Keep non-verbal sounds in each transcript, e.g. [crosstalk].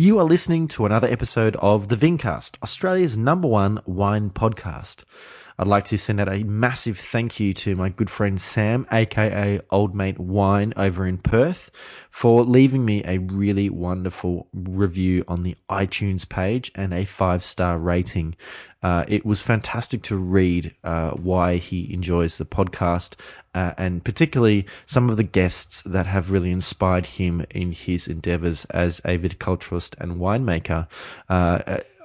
You are listening to another episode of the Vincast, Australia's number one wine podcast. I'd like to send out a massive thank you to my good friend Sam, aka Old Mate Wine over in Perth, for leaving me a really wonderful review on the iTunes page and a five star rating. Uh, it was fantastic to read uh, why he enjoys the podcast uh, and particularly some of the guests that have really inspired him in his endeavors as a viticulturist and winemaker.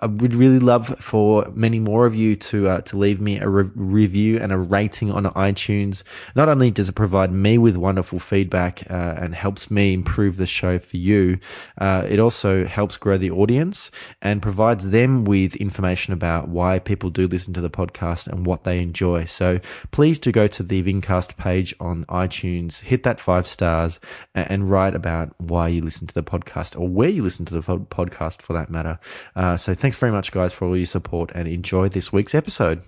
I would really love for many more of you to uh, to leave me a re- review and a rating on iTunes. Not only does it provide me with wonderful feedback uh, and helps me improve the show for you, uh, it also helps grow the audience and provides them with information about why people do listen to the podcast and what they enjoy. So please do go to the Vincast page on iTunes, hit that five stars, and, and write about why you listen to the podcast or where you listen to the podcast for that matter. Uh, so thanks Thanks very much, guys, for all your support and enjoy this week's episode.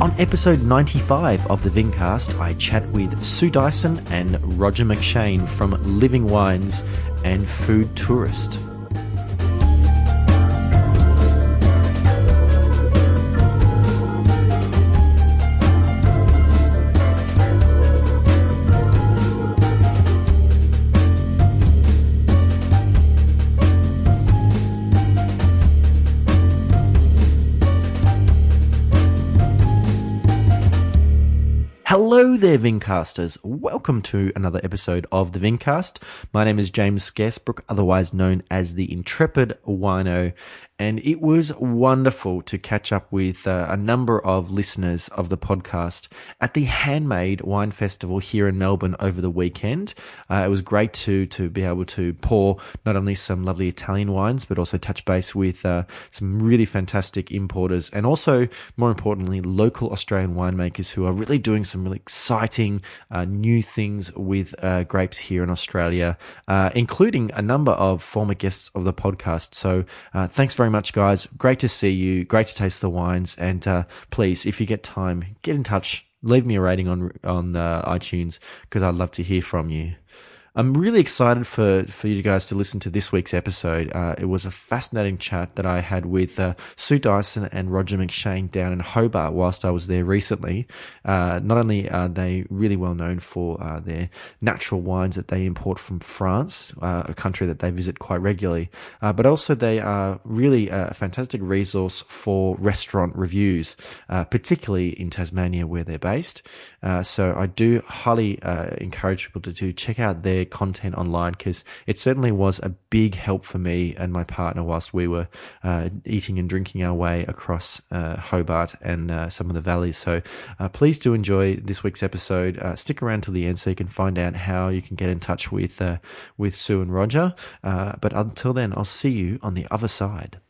On episode 95 of the Vincast, I chat with Sue Dyson and Roger McShane from Living Wines and Food Tourist. Hello there, Vincasters. Welcome to another episode of the Vincast. My name is James Scarcebrook, otherwise known as the Intrepid Wino, and it was wonderful to catch up with uh, a number of listeners of the podcast at the Handmade Wine Festival here in Melbourne over the weekend. Uh, it was great to to be able to pour not only some lovely Italian wines, but also touch base with uh, some really fantastic importers, and also more importantly, local Australian winemakers who are really doing some really exciting uh, new things with uh, grapes here in Australia, uh, including a number of former guests of the podcast. So thanks very much, guys. Great to see you. Great to taste the wines. And uh, please, if you get time, get in touch. Leave me a rating on on uh, iTunes because I'd love to hear from you. I'm really excited for, for you guys to listen to this week's episode. Uh, it was a fascinating chat that I had with uh, Sue Dyson and Roger McShane down in Hobart whilst I was there recently. Uh, not only are they really well known for uh, their natural wines that they import from France, uh, a country that they visit quite regularly, uh, but also they are really a fantastic resource for restaurant reviews, particularly in Tasmania where they're based. so I do highly encourage people to, to check out their their content online because it certainly was a big help for me and my partner whilst we were uh, eating and drinking our way across uh, Hobart and uh, some of the valleys. So uh, please do enjoy this week's episode. Uh, stick around till the end so you can find out how you can get in touch with with Sue and Roger. but until then, I'll see you on the other side.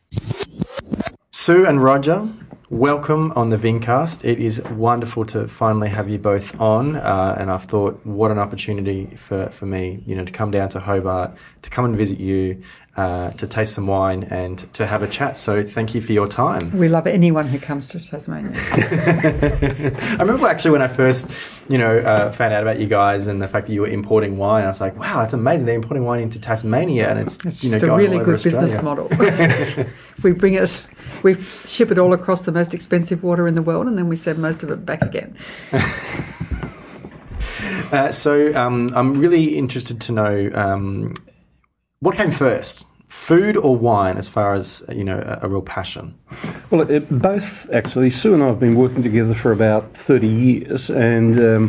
Sue and Roger, welcome on the Vincast. It is wonderful to finally have you both on, uh, and I've thought, what an opportunity for, for me, you know, to come down to Hobart, to come and visit you, uh, to taste some wine, and to have a chat. So, thank you for your time. We love anyone who comes to Tasmania. [laughs] I remember actually when I first, you know, uh, found out about you guys and the fact that you were importing wine. I was like, wow, that's amazing. They're importing wine into Tasmania, and it's, it's you know, just a really good Australia. business model. [laughs] we bring it we ship it all across the most expensive water in the world, and then we send most of it back again. [laughs] uh, so um, I'm really interested to know um, what came first, food or wine, as far as you know, a, a real passion. Well, it, both actually. Sue and I have been working together for about 30 years, and um,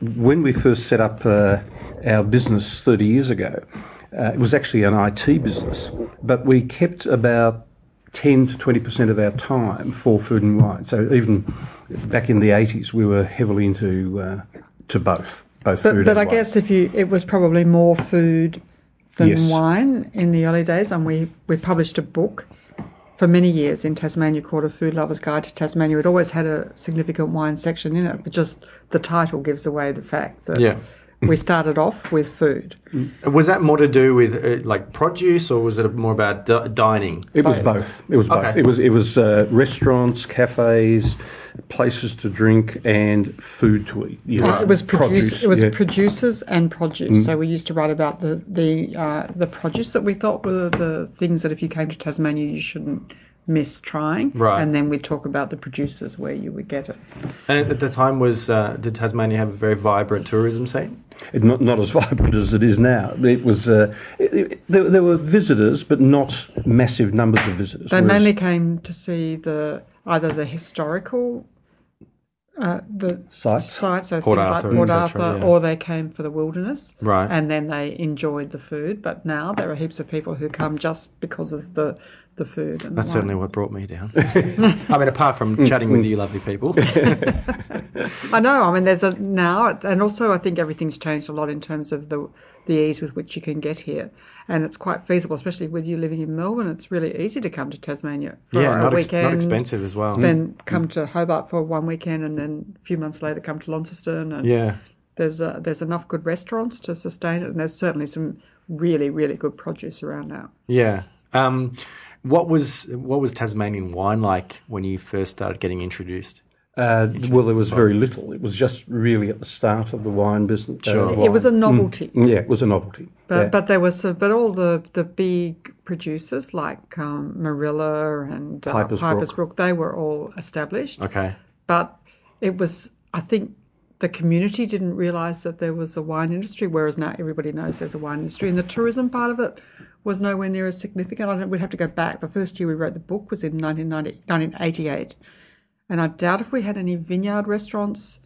when we first set up uh, our business 30 years ago. Uh, it was actually an IT business, but we kept about 10 to 20% of our time for food and wine. So even back in the 80s, we were heavily into uh, to both, both but, food but I wine. guess if you, it was probably more food than yes. wine in the early days, and we, we published a book for many years in Tasmania called A Food Lover's Guide to Tasmania. It always had a significant wine section in it, but just the title gives away the fact that yeah. we started off with food. Was that more to do with uh, like produce, or was it more about d- dining? It was both. It was both. Okay. It was it was uh, restaurants, cafes, places to drink, and food to eat. You know, Uh, it was produce, It was yeah. producers and produce. So we used to write about the the uh, the produce that we thought were the things that if you came to Tasmania you shouldn't miss trying. Right. And then we'd talk about the producers where you would get it. And at the time, was uh, did Tasmania have a very vibrant tourism scene? It, not not as [laughs] vibrant as it is now. It was uh, it, it- there, there were visitors, but not massive numbers of visitors. They whereas- mainly came to see the either the historical. Uh, the Sites. sites, so Port things Arthur, like Port Arthur, cetera, yeah. or they came for the wilderness, Right. And then they enjoyed the food. But now there are heaps of people who come just because of the the food. And the That's wine. certainly what brought me down. [laughs] I mean, apart from chatting with you, lovely people. [laughs] I know. I mean, there's a now, and also I think everything's changed a lot in terms of the the ease with which you can get here, and it's quite feasible, especially with you living in Melbourne. It's really easy to come to Tasmania for yeah, a not, ex- not expensive as well. Then come to Hobart for one weekend, and then a few months later come to Launceston. And Yeah. there's uh, there's enough good restaurants to sustain it, and there's certainly some really really good produce around now. Yeah. Um, what was what was Tasmanian wine like when you first started getting introduced? Uh, well, there was very little. It was just really at the start of the wine business. uh, Sure. It was a novelty. Mm, yeah, it was a novelty. But yeah. but there was uh, but all the the big producers like um, Moorilla and uh, Piper's Piper's, Brook. Brook. they were all established. Okay. But it was I think the community didn't realise that there was a wine industry, whereas now everybody knows there's a wine industry, and the tourism part of it was nowhere near as significant. I don't, we'd have to go back. The first year we wrote the book was in 1990, 1988, and I doubt if we had any vineyard restaurants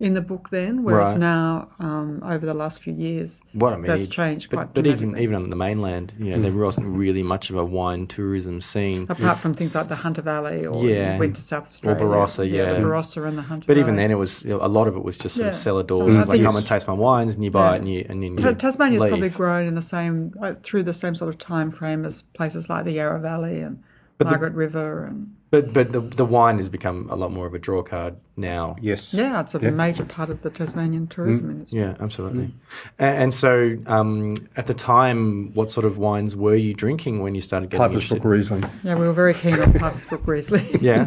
in the book then. Whereas Right. now, um, over the last few years, What I mean, that's changed but, quite but even even on the mainland, you know, there wasn't really much of a wine tourism scene. apart from things like the Hunter Valley or Yeah. went to South Australia. or Barossa, yeah. the Barossa and the Hunter But Valley. even then, it was you know, a lot of it was just sort of cellar doors. I like come and taste my wines, and you buy Yeah. it, and you and then you Ta- Tasmania's leave. probably grown in the same uh, through the same sort of time frame as places like the Yarra Valley and But the- Margaret River and But but the the wine has become a lot more of a draw card now. yes. yeah, it's a Yeah. major part of the Tasmanian tourism industry. Yeah, absolutely. And, and so, um, at the time, what sort of wines were you drinking when you started getting Piper's interested? Brook Riesling. Yeah, we were very keen on Piper's Brook Riesling. [laughs] Yeah,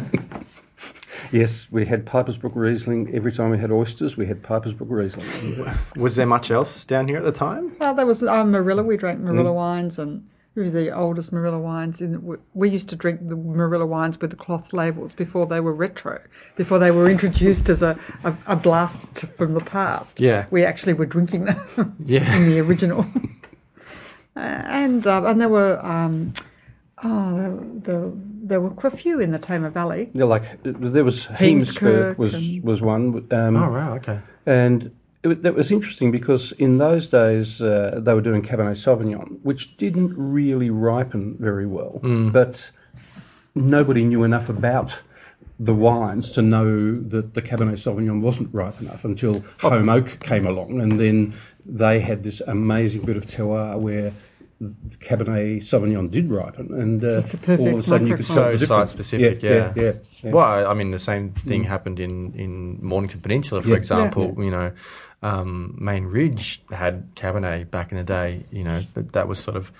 Yes, we had Piper's Brook Riesling. Every time we had oysters, we had Piper's Brook Riesling. was there much else down here at the time? Well, there was um, Moorilla. We drank Mm. Moorilla wines, and we were the oldest Moorilla wines. In we, we used to drink the Moorilla wines with the cloth labels before they were retro, before they were introduced as a, a, a blast from the past. Yeah. we actually were drinking them [laughs] Yeah. in the original. [laughs] Uh, and uh, and there were um, oh there, there, there were quite a few in the Tamar Valley. Yeah, like there was Heemskerk Heemskerk was and- was one, um, Oh, right, okay. and it, that was interesting because in those days uh, they were doing Cabernet Sauvignon, which didn't really ripen very well, but nobody knew enough about the wines to know that the Cabernet Sauvignon wasn't ripe enough until Holm Oak came along, and then they had this amazing bit of terroir where Cabernet Sauvignon did ripen, and uh, Just a perfect all of a sudden you could microclimate. So site-specific, yeah, yeah. yeah, yeah. Well, I mean, the same thing happened in, in Mornington Peninsula, for Yeah. example. You know, um, Main Ridge had Cabernet back in the day. You know, that, that was sort of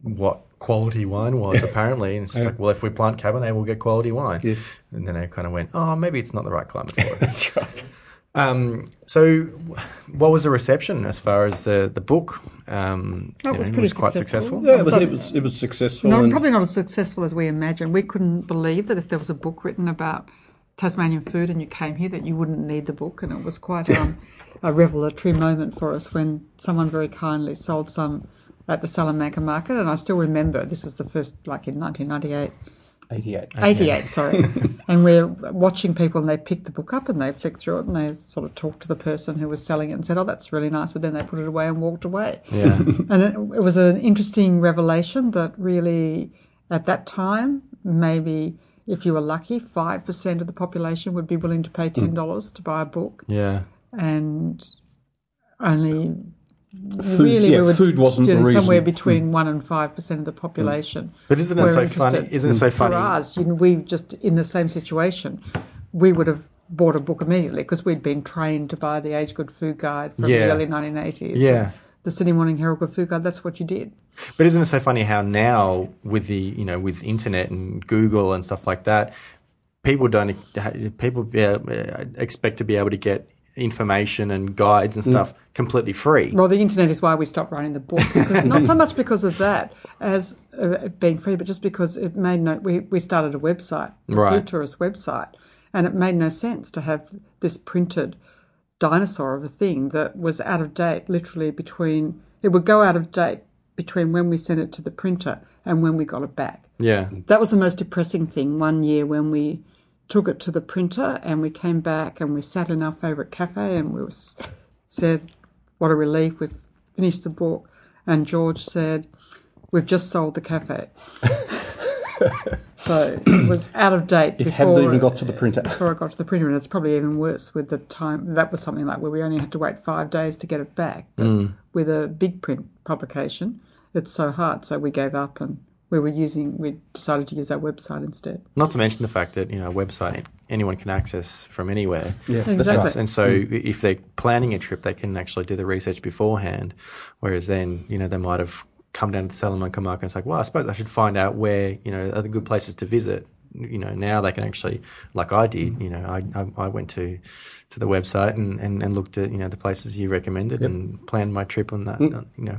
what quality wine was apparently. And it's just like, well, if we plant Cabernet, we'll get quality wine. Yes. And then I kind of went, oh, maybe it's not the right climate for it. [laughs] That's right. Um, so, what was the reception as far as the the book? Um, That was know, pretty quite successful. successful. Yeah, it was, it was, it was successful. No, and- probably not as successful as we imagined. We couldn't believe that if there was a book written about Tasmanian food and you came here, that you wouldn't need the book. And it was quite um, a revelatory moment for us when someone very kindly sold some at the Salamanca market. And I still remember this was the first, like in 1998. 88. 88, sorry. [laughs] and we're watching people and they pick the book up and they flick through it and they sort of talk to the person who was selling it and said, oh, that's really nice. But then they put it away and walked away. Yeah. [laughs] And it, it was an interesting revelation that really, at that time, maybe if you were lucky, 5% of the population would be willing to pay $10 to buy a book. yeah. And only Food, really yeah, we were food wasn't the reason. somewhere between 1% and 5% of the population. But isn't it were so funny? Isn't it so funny? For us, you know, we just in the same situation, we would have bought a book immediately because we'd been trained to buy the Age Good Food Guide from Yeah. the early 1980s. Yeah. The Sydney Morning Herald Good Food Guide, that's what you did. But isn't it so funny how now with the you know with internet and Google and stuff like that, people don't people uh, expect to be able to get information and guides and stuff completely free. Well, the internet is why we stopped writing the book. Because, [laughs] not so much because of that as uh, being free, but just because it made no. We, we started a website, the Right. Tourist website, and it made no sense to have this printed dinosaur of a thing that was out of date literally between. It would go out of date between when we sent it to the printer and when we got it back. Yeah, That was the most depressing thing one year when we took it to the printer and we came back and we sat in our favourite cafe and we was, said, What a relief, we've finished the book. And George said, We've just sold the cafe. [laughs] so it was out of date It hadn't even got to the printer. before it got to the printer. And it's probably even worse with the time. That was something like where we only had to wait five days to get it back. But hmm. with a big print publication, it's so hard. So we gave up and we were using, we decided to use our website instead. not to mention the fact that you know a website anyone can access from anywhere. Yeah, Exactly. that's right. And so, if they're planning a trip, they can actually do the research beforehand. Whereas then, you know, they might have come down to Salamanca Market and it's like, well, I suppose I should find out where, you know, are the good places to visit. You know, now they can actually, like I did, mm. you know, I, I, I went to to the website and, and, and looked at, you know, the places you recommended and planned my trip on that, you know.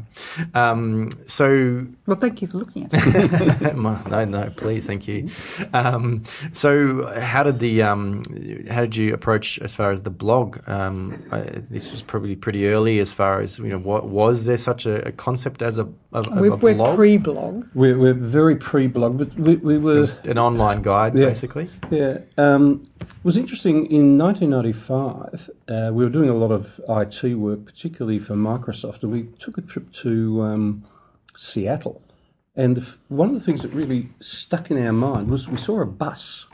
Um, so Well, thank you for looking at [laughs] it. no, no, please, thank you. Um, so, how did the um, how did you approach as far as the blog? Um, uh, this was probably pretty early. As far as you know, what was there such a, a concept as a, of, of we're a we're pre-blog. We're, we're very pre-blog, but we, we were was an online guide, Yeah. basically. Yeah, um, it was interesting. In 1995, uh, we were doing a lot of IT work, particularly for Microsoft, and we took a trip to um, Seattle. And the f- one of the things that really stuck in our mind was we saw a bus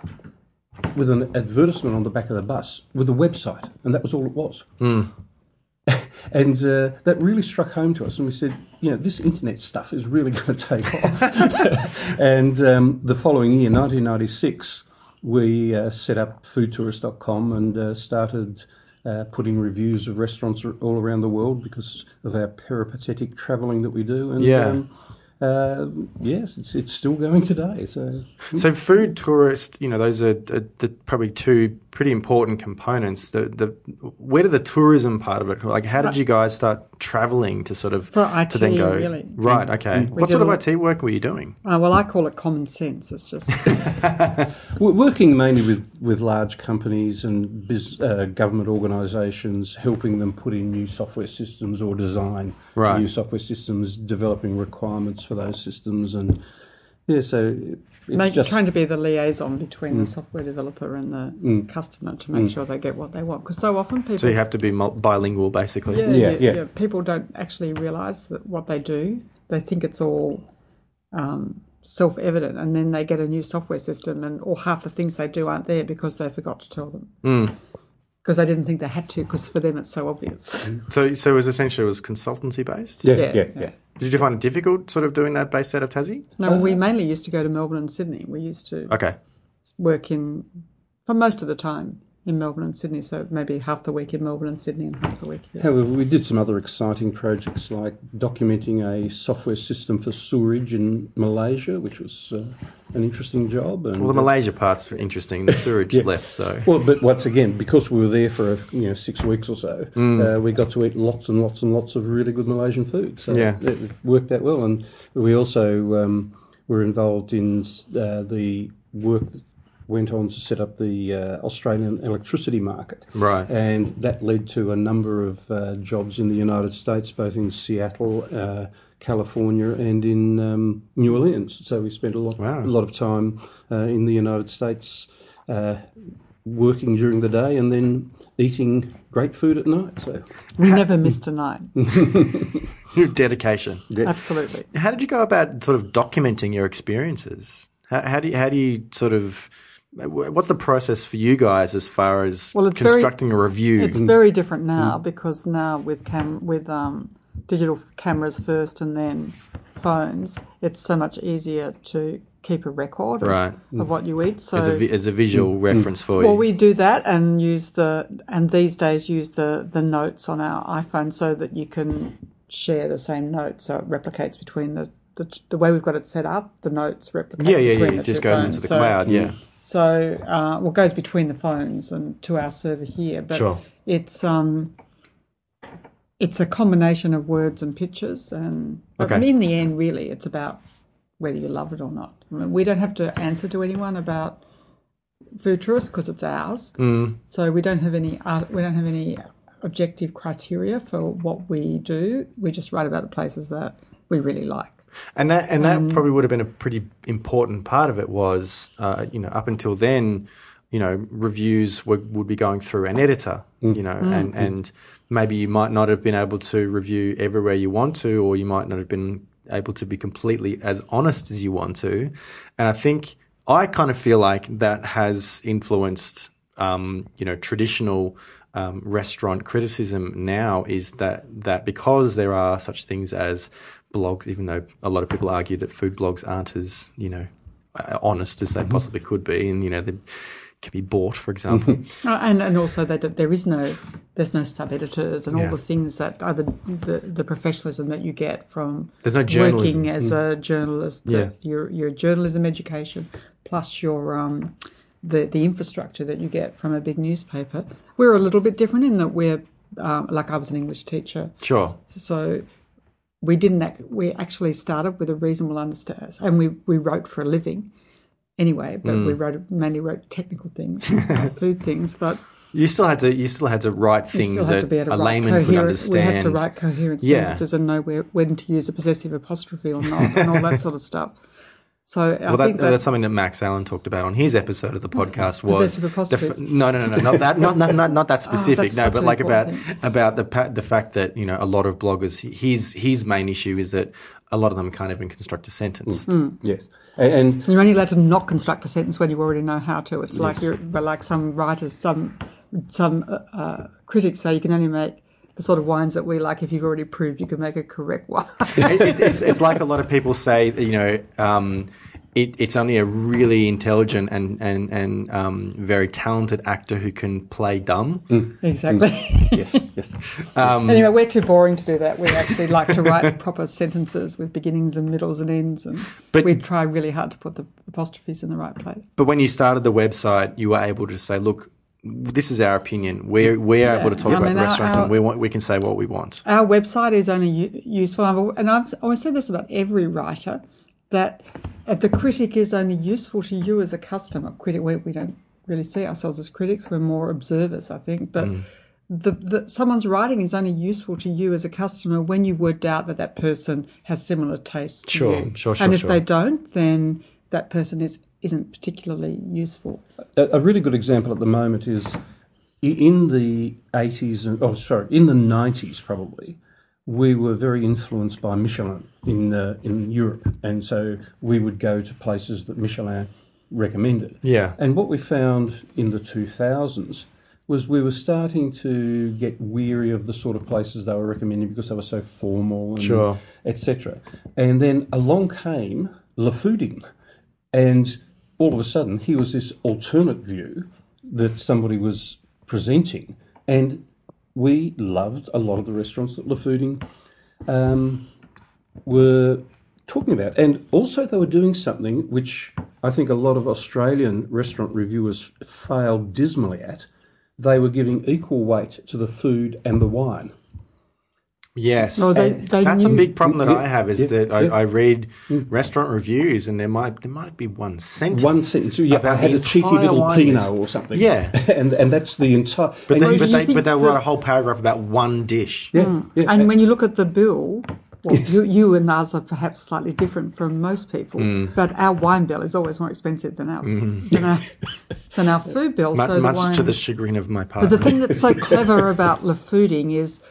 with an advertisement on the back of the bus with a website, and that was all it was. [laughs] And uh, that really struck home to us, and we said, you know, this internet stuff is really going to take off. [laughs] and um, the following year, 1996, we uh, set up foodtourist.com and uh, started uh, putting reviews of restaurants all around the world because of our peripatetic travelling that we do. And Yeah. um, uh, yes, it's, it's still going today. So So, food tourist, you know, those are, are the, probably two pretty important components. The, the where did the tourism part of it? Like, how did you guys start traveling to sort of For to then go really. right? Okay, We what sort of a- IT work were you doing? Uh, well, I call it common sense. It's just [laughs] We're working mainly with, with large companies and bus uh, government organisations, helping them put in new software systems or design Right. new software systems, developing requirements for those systems, and yeah, so it's make, just trying to be the liaison between the mm. software developer and the mm. customer to make mm. sure they get what they want. Because so often people, So you have to be bilingual, basically. yeah, Yeah, yeah, yeah. people don't actually realise that what they do. They think it's all um, self-evident, and then they get a new software system, and all half the things they do aren't there because they forgot to tell them. Because I didn't think they had to, because for them it's so obvious. [laughs] So, so it was essentially it was consultancy based. yeah, Yeah, yeah, yeah. yeah. Did you find it difficult, sort of doing that based out of Tassie? No, uh, we mainly used to go to Melbourne and Sydney. We used to Okay. work in, for most of the time, in Melbourne and Sydney. So maybe half the week in Melbourne and Sydney and half the week here. However, we did some other exciting projects like documenting a software system for sewerage in Malaysia, which was uh, an interesting job. And, Well, the Malaysia part's interesting. The sewerage less so. Well, but once again, because we were there for you know six weeks or so, Mm. uh, we got to eat lots and lots and lots of really good Malaysian food. So Yeah. it it worked out well, and we also um, were involved in uh, the work that went on to set up the uh, Australian electricity market. Right. And that led to a number of uh, jobs in the United States, both in Seattle, uh, California, and in um, New Orleans. So we spent a lot, Wow. a lot of time uh, in the United States uh, working during the day and then eating great food at night. So We never missed a night. [laughs] Your dedication. Absolutely. How did you go about sort of documenting your experiences? How, how do you, how do you sort of what's the process for you guys as far as Well, it's very- constructing a review? It's very different now because now with cam with um, digital cameras first and then phones, it's so much easier to keep a record of, Right. of what you eat. So it's a, as a visual Mm. reference for you. well, we do that and use the and these days use the the notes on our iPhone so that you can share the same notes, so it replicates between the the, the way we've got it set up. The notes replicate. yeah, yeah, yeah. It just goes phones. into the So- cloud. Yeah. So, uh, well, goes between the phones and to our server here, but Sure. it's um, it's a combination of words and pictures, and but Okay. in the end, really, it's about whether you love it or not. I mean, we don't have to answer to anyone about tourists because it's ours. Mm. So we don't have any art, we don't have any objective criteria for what we do. We just write about the places that we really like. And that and that Um, probably would have been a pretty important part of it was, uh, you know, up until then, you know, reviews were, would be going through an editor, you know, and, and maybe you might not have been able to review everywhere you want to, or you might not have been able to be completely as honest as you want to. And I think I kind of feel like that has influenced, um, you know, traditional um, restaurant criticism now is that that because there are such things as blogs, even though a lot of people argue that food blogs aren't as you know uh, honest as they possibly could be, and you know they can be bought, for example. Uh, and and also that there is no there's no sub editors and Yeah. all the things that are the, the the professionalism that you get from There's no journalism. working as a journalist. Yeah. your your journalism education plus your um the the infrastructure that you get from a big newspaper. We're a little bit different in that we're um, like I was an English teacher, Sure. so we didn't we actually started with a reasonable understanding and we, we wrote for a living anyway but Mm. we wrote mainly wrote technical things food [laughs] things but You still had to. You still had to write things that a layman could understand. we had to write coherent Yeah. sentences and know where, when to use a possessive apostrophe or not and all that sort of stuff so I Well, that, think that, that's something that Max Allen talked about on his episode of the podcast. Was Possessive the f- no, no, no, no, not that, not not not, not that [laughs] specific. that's no, but like about important about the the fact that you know a lot of bloggers. His his main issue is that a lot of them can't even construct a sentence. Yes. And, and you're only allowed to not construct a sentence when you already know how to it's like you're but like some writers some some uh, uh, critics say you can only make the sort of wines that we like if you've already proved you can make a correct wine it, it, it's, it's like a lot of people say, you know, um, it, it's only a really intelligent and and and um, very talented actor who can play dumb. exactly yes, yes. [laughs] anyway we're too boring to do that we actually like to write [laughs] proper sentences with beginnings and middles and ends and But- we try really hard to put the apostrophes in the right place But when you started the website, you were able to say, look. This is our opinion. We're we're able to talk I about mean, the restaurants, our- and we want we can say what we want. our website is only u- useful, I've and I've always said this about every writer, that the critic is only useful to you as a customer. Critic, we, we don't really see ourselves as critics; we're more observers, I think. But Mm. the, the someone's writing is only useful to you as a customer when you would doubt that that person has similar tastes to Sure, you. sure, sure, And if sure. they don't, then that person is isn't particularly useful. A, a really good example at the moment is in the 80s, and, oh, sorry, in the 90s probably, we were very influenced by Michelin in, uh, in Europe. And so we would go to places that Michelin recommended. Yeah. And what we found in the 2000s was we were starting to get weary of the sort of places they were recommending because they were so formal and Sure. etc. And then along came Le Fooding, and all of a sudden here was this alternate view that somebody was presenting, and we loved a lot of the restaurants that Le Fooding um, were talking about. And also, they were doing something which I think a lot of Australian restaurant reviewers failed dismally at. They were giving equal weight to the food and the wine. Yes, No, they- they that's a big problem that Yeah, I have is yeah, that I, yeah. I read hmm. restaurant reviews and there might there might be one sentence. One sentence, yeah, I about had the a cheeky little wine Pinot or something. Yeah. [laughs] and and that's the entire. But they, but they, but they'll that- write a whole paragraph about one dish. yeah, hmm. yeah, And when you look at the bill, well, you, you and us are perhaps slightly different from most people, Mm. but our wine bill is always more expensive than our hmm. than our, [laughs] than our food bill. Mu- so the much wine, to the chagrin of my partner. but partner. the thing that's so [laughs] clever about Le Fooding is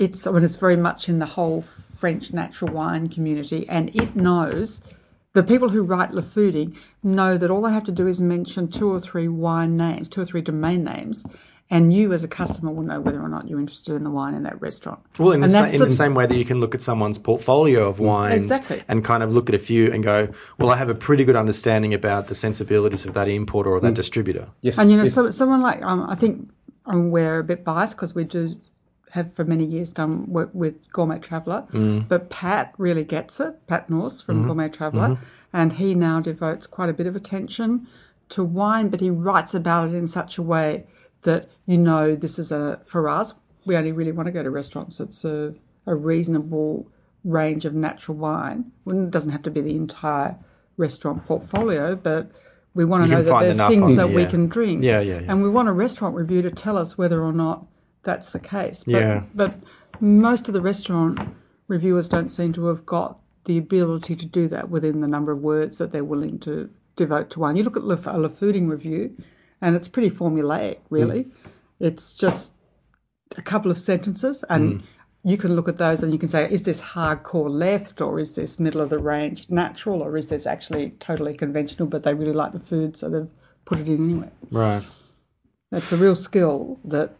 it's I mean it's very much in the whole French natural wine community, and it knows the people who write Le Fooding know that all they have to do is mention two or three wine names, two or three domain names, and you as a customer will know whether or not you're interested in the wine in that restaurant. Well, in, the, And sa- that's in the- the same way that you can look at someone's portfolio of wines Exactly. and kind of look at a few and go, well, I have a pretty good understanding about the sensibilities of that importer or that distributor. Yes. And you know, it- so, someone like um, I think um, we're a bit biased because we do have for many years done work with Gourmet Traveller, mm. but Pat really gets it. Pat Nourse from mm-hmm. Gourmet Traveller, mm-hmm. and he now devotes quite a bit of attention to wine, but he writes about it in such a way that you know this is a for us. We only really want to go to restaurants that serve a reasonable range of natural wine. Well, It doesn't have to be the entire restaurant portfolio, but we want to You know that there's things that it, we can drink. Yeah, yeah, yeah. And we want a restaurant review to tell us whether or not that's the case. But, Yeah. But most of the restaurant reviewers don't seem to have got the ability to do that within the number of words that they're willing to devote to one. You look at a Le Fooding review, and it's pretty formulaic, really. Mm. It's just a couple of sentences, and mm. you can look at those and you can say, is this hardcore left, or is this middle of the range natural, or is this actually totally conventional, but they really like the food, so they've put it in anyway. Right. That's a real skill that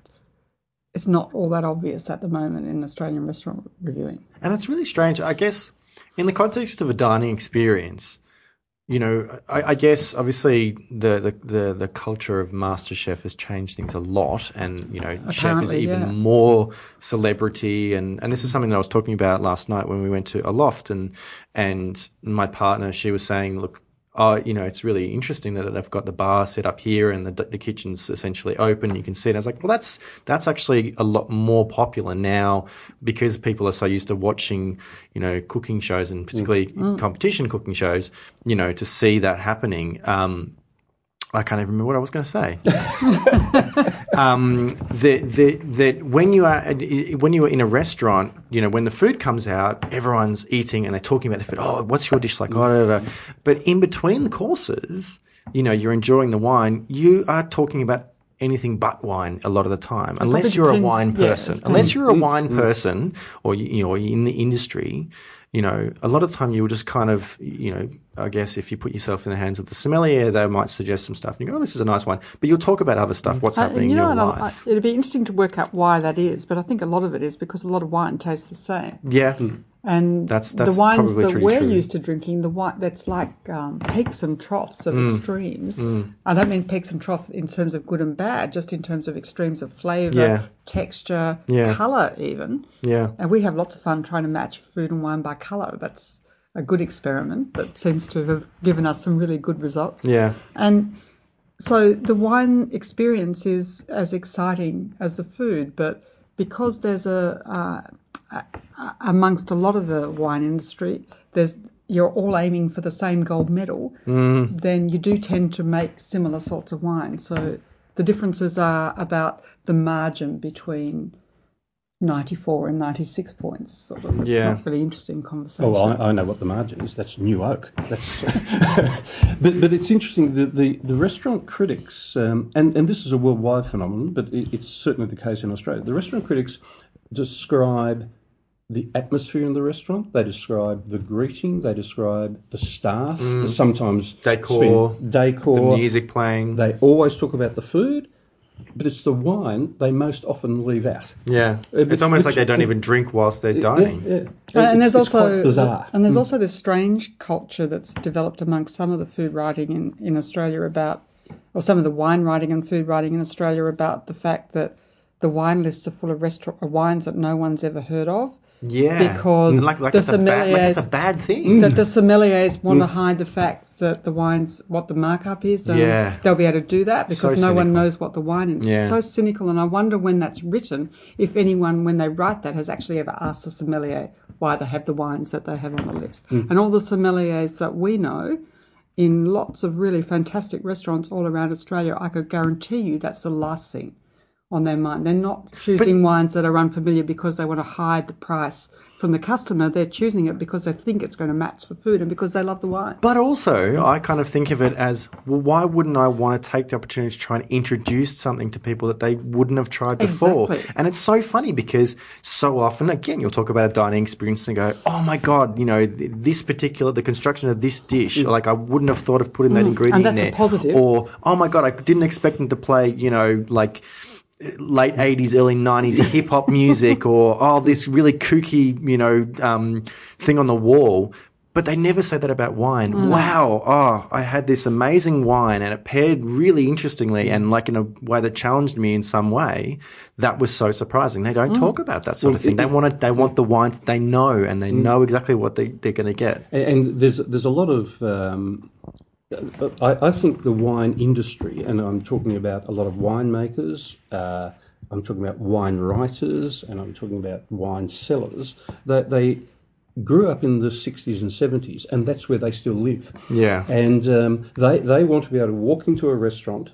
it's not all that obvious at the moment in Australian restaurant reviewing. And it's really strange. I guess in the context of a dining experience, you know, I, I guess obviously the, the, the, the culture of MasterChef has changed things a lot, and you know, chef is even yeah. more celebrity, and, and this is something that I was talking about last night when we went to Aloft, and and my partner she was saying, look. Oh, you know, it's really interesting that they've got the bar set up here and the the kitchen's essentially open. You can see it. I was like, well, that's that's actually a lot more popular now because people are so used to watching, you know, cooking shows and particularly competition cooking shows. You know, to see that happening. Um, I can't even remember what I was going to say. [laughs] um, that that that when you are when you are in a restaurant, you know, when the food comes out, everyone's eating and they're talking about the food. Oh, what's your dish like? Oh, da, da. But in between the courses, you know, you're enjoying the wine. You are talking about anything but wine a lot of the time, unless you're a wine person. depends. unless you're a wine person, or you you know, in the industry. You know, a lot of the time you will just kind of, you know, I guess if you put yourself in the hands of the sommelier, they might suggest some stuff and you go, oh, this is a nice wine. But you'll talk about other stuff, what's Uh, happening you know, in your what, life. I- it'd be interesting to work out why that is, but I think a lot of it is because a lot of wine tastes the same. yeah. And That's- that's the wines probably that we're true. used to drinking, the wine that's like um, peaks and troughs Mm. of extremes. I don't mean peaks and troughs in terms of good and bad, just in terms of extremes of flavour, Yeah. texture, Yeah. colour, even. Yeah. And we have lots of fun trying to match food and wine by colour. That's a good experiment that seems to have given us some really good results. Yeah. And so the wine experience is as exciting as the food, but because there's a, uh, amongst a lot of the wine industry, there's you're all aiming for the same gold medal, then you do tend to make similar sorts of wine. So the differences are about the margin between 94 and 96 points. Sort of. It's Yeah. not really interesting conversation. Oh, I, I know what the margin is. That's New Oak. That's, [laughs] but but it's interesting. The the, the restaurant critics, um, and and this is a worldwide phenomenon, but it, it's certainly the case in Australia. The restaurant critics describe the atmosphere in the restaurant. They describe the greeting. They describe the staff. Sometimes Decor, spend decor. The music playing. They always talk about the food, but it's the wine they most often leave out. yeah. Uh, It's which- almost like they don't even drink whilst they're dining. Yeah, yeah. and there's also bizarre. and there's also this strange culture that's developed amongst some of the food writing in, in Australia about or some of the wine writing and food writing in Australia about the fact that the wine lists are full of restaurant wines that no one's ever heard of. Yeah. Because like, like, the that's a bad, like that's a sommeliers- bad thing. That the sommeliers want to hide the fact that the wine's what the markup is. And Yeah. They'll be able to do that because So no one knows what the wine is. Yeah. So cynical. And I wonder when that's written, if anyone, when they write that, has actually ever asked the sommelier why they have the wines that they have on the list. Hmm. And all the sommeliers that we know in lots of really fantastic restaurants all around Australia, I could guarantee you that's the last thing on their mind. They're not choosing wines that are unfamiliar because they want to hide the price from the customer. They're choosing it because they think it's going to match the food and because they love the wine. But also, I kind of think of it as, well, why wouldn't I want to take the opportunity to try and introduce something to people that they wouldn't have tried before? Exactly. And it's so funny because so often, again, you'll talk about a dining experience and go, oh my God, you know, this particular, the construction of this dish, like I wouldn't have thought of putting that ingredient Mm. And that's in a there. positive. Or, oh my God, I didn't expect them to play, you know, like, late 80s, early 90s hip hop music or, oh, this really kooky, you know, um, thing on the wall. But they never say that about wine. Mm. Wow. Oh, I had this amazing wine and it paired really interestingly and like in a way that challenged me in some way. That was so surprising. They Mm. don't talk about that sort of thing. They want to, they want the wines they know and they know exactly what they, they're going to get. And- And there's there's a lot of um, I, I think the wine industry, and I'm talking about a lot of winemakers. Uh, I'm talking about wine writers, and I'm talking about wine sellers. That they grew up in the 60s and 70s, and that's where they still live. Yeah. And um, they they want to be able to walk into a restaurant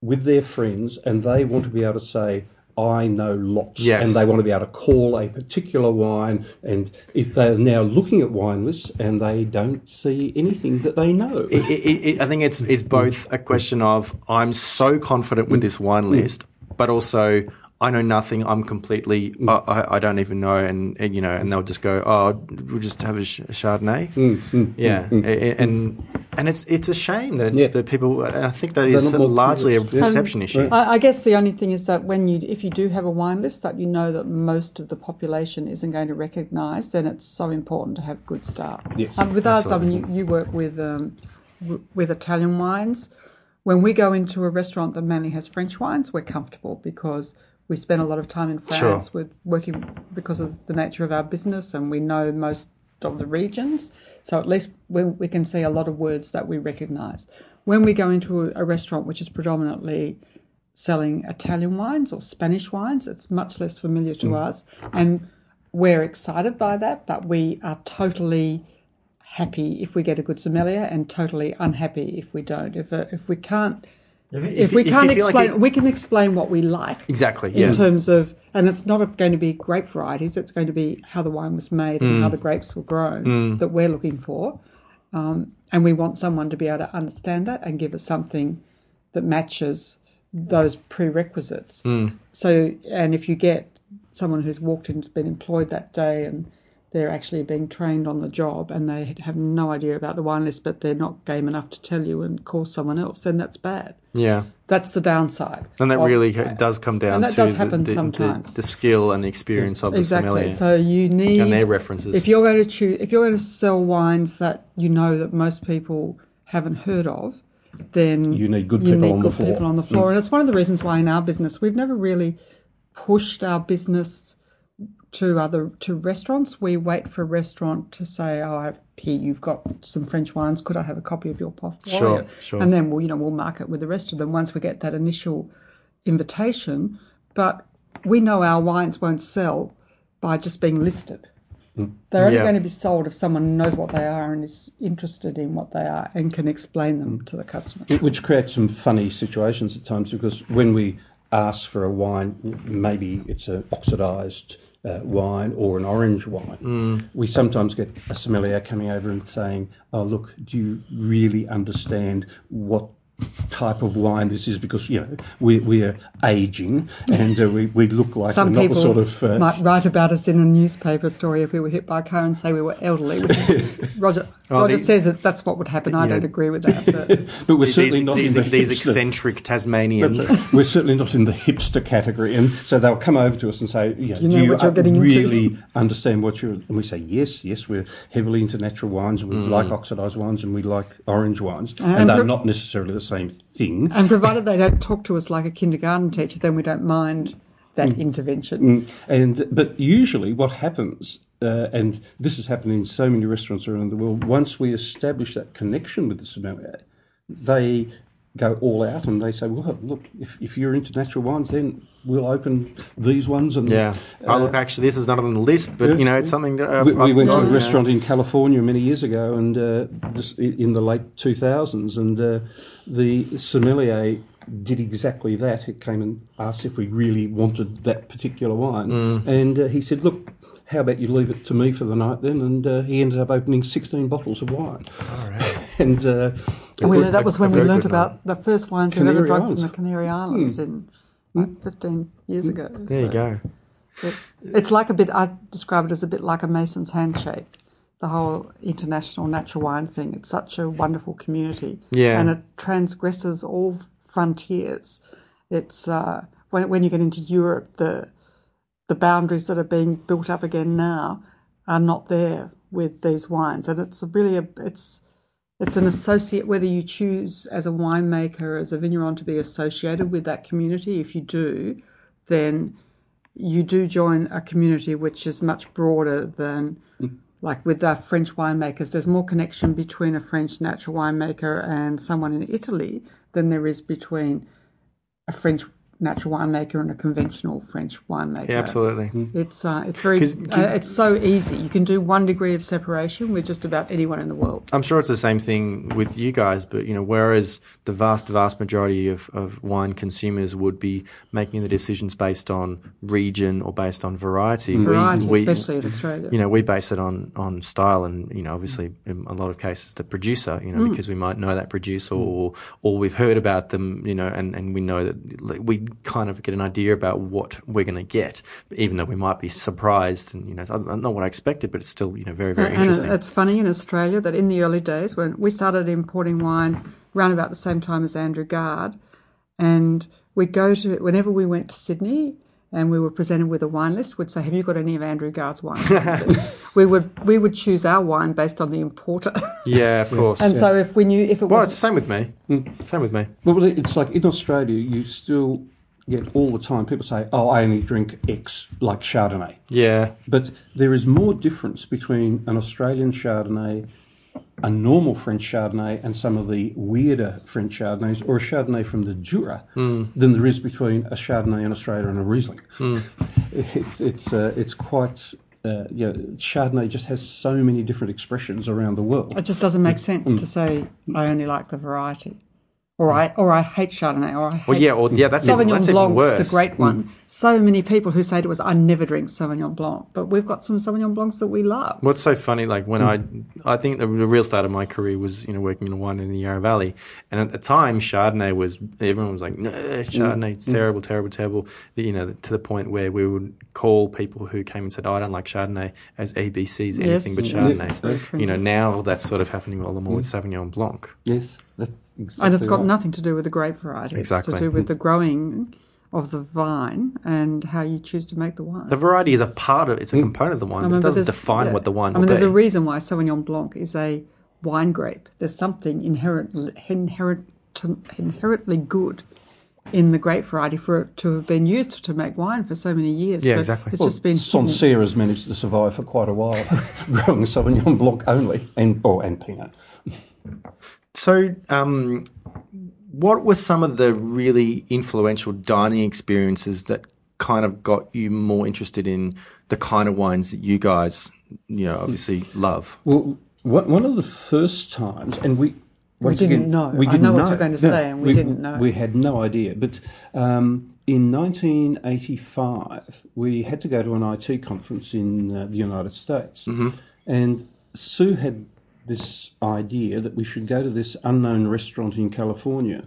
with their friends, and they want to be able to say. I know lots, Yes. and they want to be able to call a particular wine. And if they're now looking at wine lists and they don't see anything that they know, it, it, it, I think it's it's both a question of I'm so confident with this wine list, but also I know nothing. I'm completely mm. I, I, I don't even know, and, and you know, and they'll just go, oh, we'll just have a, sh- a Chardonnay, mm, mm, yeah, A- a- and and it's it's a shame that Yeah. that people. And I think that is not more largely a curious. Yeah. perception issue. I, I guess the only thing is that when you, if you do have a wine list that you know that most of the population isn't going to recognise, then it's so important to have good stuff. Yes, um, with us, I mean, you, you work with um, w- with Italian wines. When we go into a restaurant that mainly has French wines, we're comfortable because we spend a lot of time in France with working because of the nature of our business, and we know most of the regions. So at least we, we can see a lot of words that we recognise. When we go into a, a restaurant which is predominantly selling Italian wines or Spanish wines. It's much less familiar to us. And we're excited by that, but we are totally happy if we get a good sommelier and totally unhappy if we don't. If, uh, if we can't, if, we can't like explain, it- we can explain what we like. Exactly, In yeah. terms of, and it's not going to be grape varieties, it's going to be how the wine was made and Mm. how the grapes were grown that we're looking for. Um, and we want someone to be able to understand that and give us something that matches those prerequisites. Mm. So, and if you get someone who's walked in, has been employed that day, and they're actually being trained on the job, and they have no idea about the wine list, but they're not game enough to tell you and call someone else, then that's bad. yeah. That's the downside. And that of- really ha- does come down and that to does happen the, the, sometimes. the skill and the experience of the exactly. sommelier So you need and their references. if you're going to choose, if you're going to sell wines that you know that most people haven't heard of, then You need good you people need on the good floor. Mm. people on the floor, and it's one of the reasons why in our business we've never really pushed our business to other to restaurants. We wait for a restaurant to say, "Oh, I've, here you've got some French wines. Could I have a copy of your portfolio?" Sure, sure. And then we'll you know we'll market with the rest of them once we get that initial invitation. But we know our wines won't sell by just being listed. Mm. They're only Yeah. going to be sold if someone knows what they are and is interested in what they are and can explain them mm. to the customer. which creates some funny situations at times because when we ask for a wine, maybe it's an oxidised uh, wine or an orange wine, we sometimes get a sommelier coming over and saying, "Oh, look, do you really understand what?" Type of wine this is because you know we we are aging and uh, we we look like Some we're not people the sort of uh, might write about us in a newspaper story if we were hit by a car and say we were elderly. Which is, [laughs] Roger, Roger the- says that that's what would happen. I you don't agree with that. But [laughs] but we're these, certainly not these, in the these hipster- eccentric Tasmanians. We're certainly not in the hipster category, and so they'll come over to us and say, you know, you know "Do you what you're uh, getting into?" really understand what you're?" And we say, "Yes, yes, we're heavily into natural wines, and we like oxidised wines, and we like orange wines, and, And they're pro- not necessarily the same thing." and provided they don't talk to us like a kindergarten teacher, then we don't mind that Mm. intervention. And but usually, what happens, uh, and this has happened in so many restaurants around the world, once we establish that connection with the sommelier, they go all out and they say, "Well, look, if, if you're into natural wines, then we'll open these ones." And yeah. oh, look, actually, this is not on the list, but Yeah. you know, it's something that I've, we, we I've went to a you know. restaurant in California many years ago, and uh, this, in the late 2000s, and uh, the sommelier did exactly that. He came and asked if we really wanted that particular wine, Mm. and uh, he said, "Look." How about you leave it to me for the night then? And uh, he ended up opening 16 bottles of wine. All right. [laughs] And, uh, And we, a- that was a when we learned about the first wines we ever Canary drunk from the Canary Islands in like 15 years ago. There you go. it- it's like a bit, I describe it as a bit like a Mason's handshake. The whole international natural wine thing. It's such a wonderful community. Yeah. And it transgresses all frontiers. It's, uh, when, when you get into Europe, the the boundaries that are being built up again now are not there with these wines, and it's really a it's it's an associate whether you choose as a winemaker as a vigneron to be associated with that community. If you do, then you do join a community which is much broader than hmm. like with the French winemakers. There's more connection between a French natural winemaker and someone in Italy than there is between a French natural winemaker and a conventional French winemaker. Yeah, absolutely. It's uh, it's very 'Cause- uh, it's so easy. You can do one degree of separation with just about anyone in the world. I'm sure it's the same thing with you guys, but you know, whereas the vast, vast majority of, of wine consumers would be making the decisions based on region or based on variety, we- Variety, we, especially in Australia. you know, we base it on, on style and, you know, obviously in a lot of cases the producer, you know, because we might know that producer or, or we've heard about them, you know, and, and we know that we kind of get an idea about what we're going to get, even though we might be surprised and, you know, it's not what I expected, but it's still, you know, very, very And interesting. it's funny in Australia that in the early days when we started importing wine around about the same time as Andrew Guard, and we go to whenever we went to Sydney and we were presented with a wine list, we'd say, "Have you got any of Andrew Guard's wine?" [laughs] we would we would choose our wine based on the importer, yeah, of course. and so if we knew if it Well, was it's the same with me. Mm. Same with me. Well, it's like in Australia, you still get all the time people say, "Oh, I only drink X, like Chardonnay." Yeah, But there is more difference between an Australian Chardonnay, a normal French Chardonnay, and some of the weirder French Chardonnays, or a Chardonnay from the Jura, than there is between a Chardonnay in Australia and a Riesling. [laughs] It's it's uh, it's quite. Uh, you know, Chardonnay just has so many different expressions around the world. it just doesn't make sense to say I only like the variety, or I or I hate Chardonnay, or I hate Well, yeah, or yeah, that's even, Sauvignon that's even worse. the great mm. one. So many people who say to us, "I never drink Sauvignon Blanc," but we've got some Sauvignon Blancs that we love. What's so funny, like when mm. I, I think the, the real start of my career was, you know, working in a wine in the Yarra Valley, and at the time, Chardonnay was everyone was like, no, mm. Chardonnay, it's terrible, terrible, terrible. You know, to the point where we would call people who came and said, oh, I don't like Chardonnay as ABCs, anything but yes, Chardonnay. it's very you know, now that's sort of happening a lot more with Sauvignon Blanc. Yes, that's exactly and it's got right. nothing to do with the grape variety. Exactly. It's to do with the [laughs] growing of the vine and how you choose to make the wine. The variety is a part of, it's a mm. component of the wine, I but it doesn't there's- define yeah. what the wine I will mean, there's be. a reason why Sauvignon Blanc is a wine grape. There's something inherent, inherent, inherently good in the grape variety for it to have been used to make wine for so many years. Yeah, but exactly. It's Well, just been hidden. Sancerre has managed to survive for quite a while, [laughs] growing Sauvignon Blanc only, and or and Pinot. So, um, what were some of the really influential dining experiences that kind of got you more interested in the kind of wines that you guys, you know, obviously love? Well, one one of the first times, and we once didn't again, know. We I didn't know know what you're going to say, and we didn't know. We had no idea. But um, in 1985, we had to go to an IT conference in uh, the United States, Mm-hmm. and Sue had this idea that we should go to this unknown restaurant in California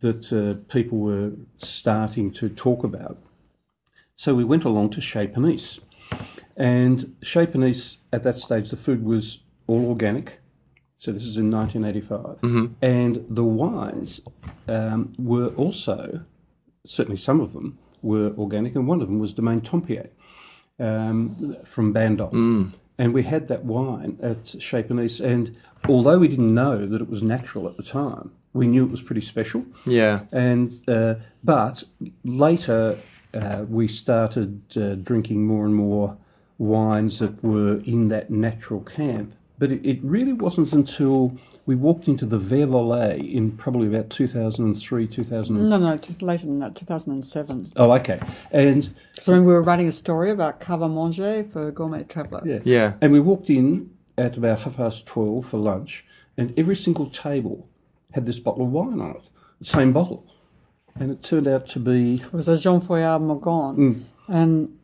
that uh, people were starting to talk about. So we went along to Chez Panisse. And Chez Panisse, at that stage, the food was all organic. So this is in 1985. And the wines um, were also, certainly some of them, were organic. And one of them was Domaine Tempier um, from Bandol. And we had that wine at Chez Panisse. And although we didn't know that it was natural at the time, we knew it was pretty special. Yeah. And uh, but later uh, we started uh, drinking more and more wines that were in that natural camp. But it, it really wasn't until we walked into the Verre Volé in probably about 2003, 2004. No, no, later than that, 2007. Oh, okay. And So when we were writing a story about Cave à Manger for Gourmet Traveller. yeah, Yeah. and we walked in at about half past 12 for lunch, and every single table had this bottle of wine on it, the same bottle. And it turned out to be It was a Jean Foillard Morgon. Mm. And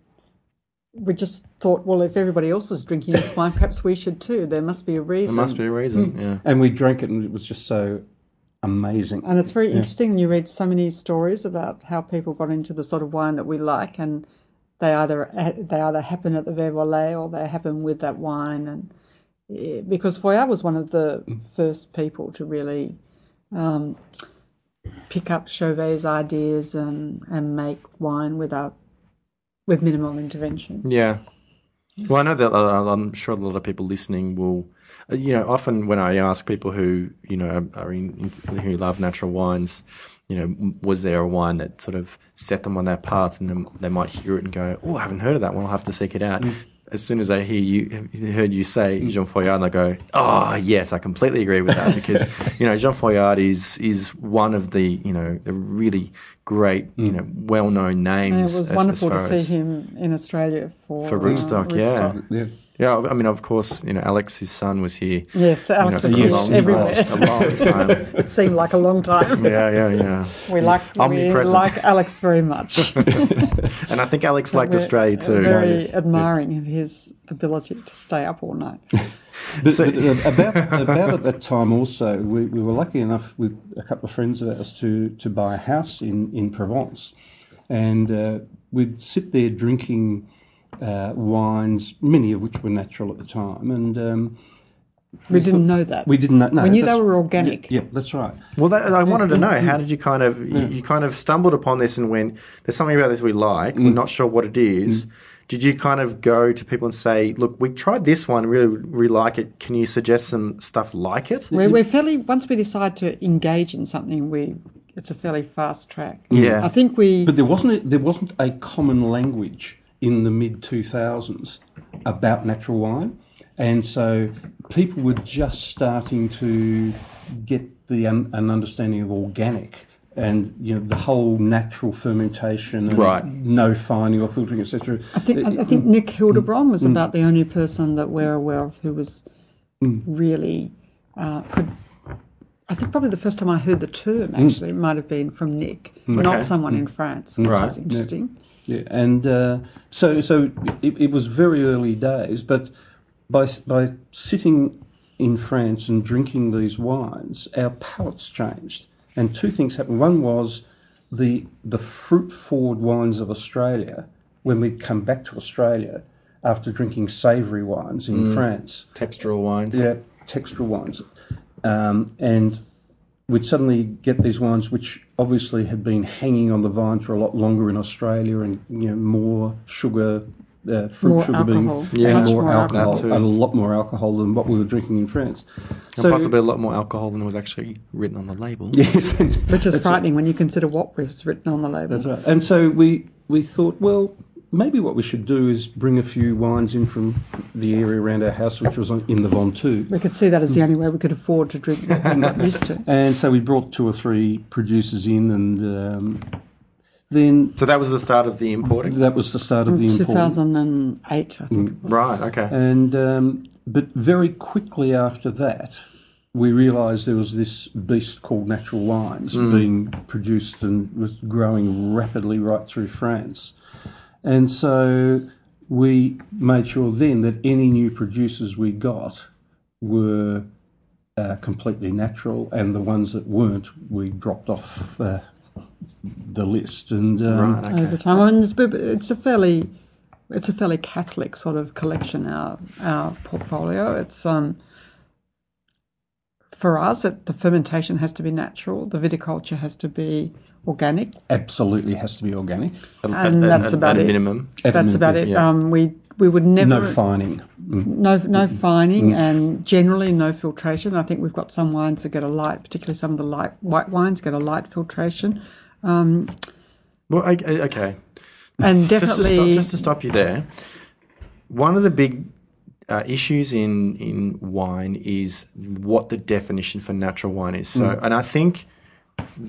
we just thought, well, if everybody else is drinking this wine, perhaps we should too. There must be a reason. There must be a reason. Yeah. And we drank it, and it was just so amazing. And it's very interesting. And you read so many stories about how people got into the sort of wine that we like, and they either they either happen at the Verre Volé or they happen with that wine. And eh, because Foillard was one of the first people to really um, pick up Chauvet's ideas and, and make wine without with minimal intervention. Yeah. Well, I know that uh, I'm sure a lot of people listening will, uh, you know, often when I ask people who, you know, are in, in, who love natural wines, you know, was there a wine that sort of set them on that path, and then they might hear it and go, "Oh, I haven't heard of that one. I'll have to seek it out." As soon as I hear you, heard you say mm. Jean Foillard, I go, "Oh, yes, I completely agree with that," [laughs] because you know Jean Foillard is is one of the you know the really great you mm. know well known names. And it was as- as wonderful to far see as- him in Australia for For Rootstock, yeah. Rootstock. Yeah. Yeah, I mean, of course, you know, Alex's son was here. Yes, you know, Alex for was a here long everywhere. time. A long [laughs] time. It seemed like a long time. Yeah, yeah, yeah. We like we Omnipresent. like Alex very much. [laughs] And I think Alex liked We're Australia too. Very Yes. admiring of his ability to stay up all night. [laughs] But, So- but, uh, about about at that time also, we, we were lucky enough with a couple of friends of ours to, to buy a house in in Provence, and uh, we'd sit there drinking uh, wines, many of which were natural at the time, and um, We didn't know that. we didn't know. No, we knew they were organic. Yeah, that's right. Well, that, I wanted to know how did you kind of you, you kind of stumbled upon this and went there's something about this we like we're not sure what it is. Did you kind of go to people and say, "Look, we tried this one, really, really like it. Can you suggest some stuff like it?" We're, we're fairly once we decide to engage in something, we it's a fairly fast track. Yeah. I think we But there wasn't a, there wasn't a common language in the mid two thousands about natural wine, and so people were just starting to get the un, an understanding of organic and you know the whole natural fermentation and Right. no fining or filtering etc. I think I, I think mm. Nick Hildebrandt was mm. about the only person that we're aware of who was mm. really uh, could. I think probably the first time I heard the term actually might have been from Nick, Okay. not someone in France, which Right. is interesting. Yeah, and uh, so so it, it was very early days, but by by sitting in France and drinking these wines, our palates changed, and two things happened. One was the the fruit forward wines of Australia. When we'd come back to Australia after drinking savoury wines in France, Textural wines. yeah, textural wines, um, and we'd suddenly get these wines which obviously had been hanging on the vine for a lot longer in Australia, and you know more sugar, uh, fruit More sugar alcohol. being Yeah. and Much more, more alcohol, alcohol. and a lot more alcohol than what we were drinking in France. And possibly a lot more alcohol than was actually written on the label. [laughs] yes, Which is frightening when you consider what was written on the label. That's right. And so we we thought, well, maybe what we should do is bring a few wines in from the area around our house, which was on, in the Ventoux. We could see that as the only way we could afford to drink what we got used to. [laughs] And so we brought two or three producers in, and um, then So that was the start of the importing. that was the start of the import. 2008, I think. it was. Right. Okay. And um, but very quickly after that, we realised there was this beast called natural wines being produced and was growing rapidly right through France. And so we made sure then that any new producers we got were uh, completely natural, and the ones that weren't, we dropped off uh, the list. And um, right. Okay. over time. I mean, it's, it's a fairly, it's a fairly Catholic sort of collection. Our our portfolio. It's um, for us, it, the fermentation has to be natural. The viticulture has to be organic. absolutely has to be organic. And that's about at it. minimum. At a That's about it. yeah. Um, we we would never No fining. Mm. no no fining and generally no filtration. I think we've got some wines that get a light, particularly some of the light white wines get a light filtration, Well, I, I- okay. and just to, definitely stop, just to stop you there, one of the big uh, issues in in wine is what the definition for natural wine is. So, and I think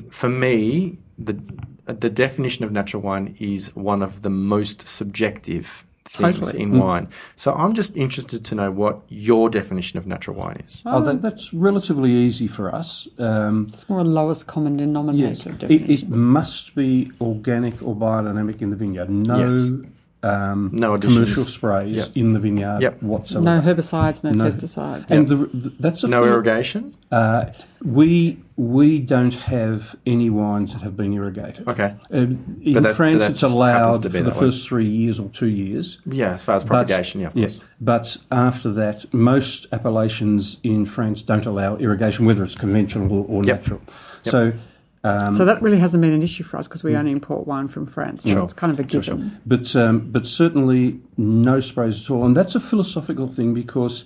for me, the the definition of natural wine is one of the most subjective things Totally. in wine. So, I'm just interested to know what your definition of natural wine is. Oh, that, that's relatively easy for us. Um, it's more a lowest common denominator yes, it, it must be organic or biodynamic in the vineyard. No, Yes. Um, No commercial sprays Yep. in the vineyard Yep. whatsoever. no herbicides, no, No. pesticides. And the, the, that's a No fair- irrigation. Uh, we we don't have any wines that have been irrigated. Okay. Um, in that- France, that it's allowed for the way. first three years or two years. Yeah, as far as But- propagation, yeah, of yeah, course. but after that, most appellations in France don't allow irrigation, whether it's conventional or, or Yep. natural. So Um, so that really hasn't been an issue for us because we mm. only import wine from France. So it's kind of a given. But um, but certainly no sprays at all, and that's a philosophical thing because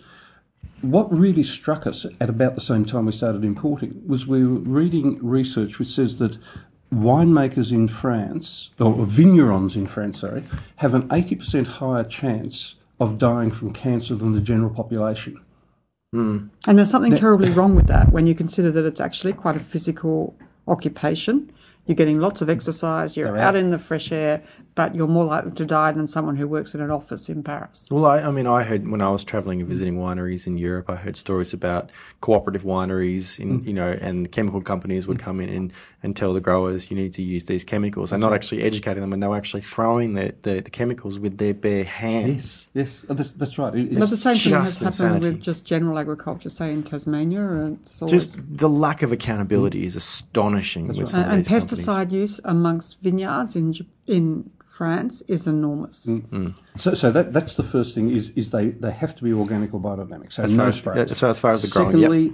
what really struck us at about the same time we started importing was we were reading research which says that winemakers in France or vignerons in France, sorry, have an eighty percent higher chance of dying from cancer than the general population. Hmm. And there's something terribly wrong with that when you consider that it's actually quite a physical occupation. You're getting lots of exercise, you're out out. in the fresh air, but you're more likely to die than someone who works in an office in Paris. Well, I, I mean, I heard when I was traveling and visiting wineries in Europe, I heard stories about cooperative wineries, in mm. you know, and chemical companies would mm. come in and, and tell the growers you need to use these chemicals, and not actually educating them, and they were actually throwing the, the, the chemicals with their bare hands. Yes, oh, that's, that's right. It- But the same thing has just happened insanity. with just general agriculture, say in Tasmania. It's Just the lack of accountability mm. is astonishing. With some and, of and these companies. pesticide use amongst vineyards in J- in France is enormous. Mm. So, so that, that's the first thing is, is they, they have to be organic or biodynamic. So As no far as, yeah, so as far as the growing, yeah. Secondly,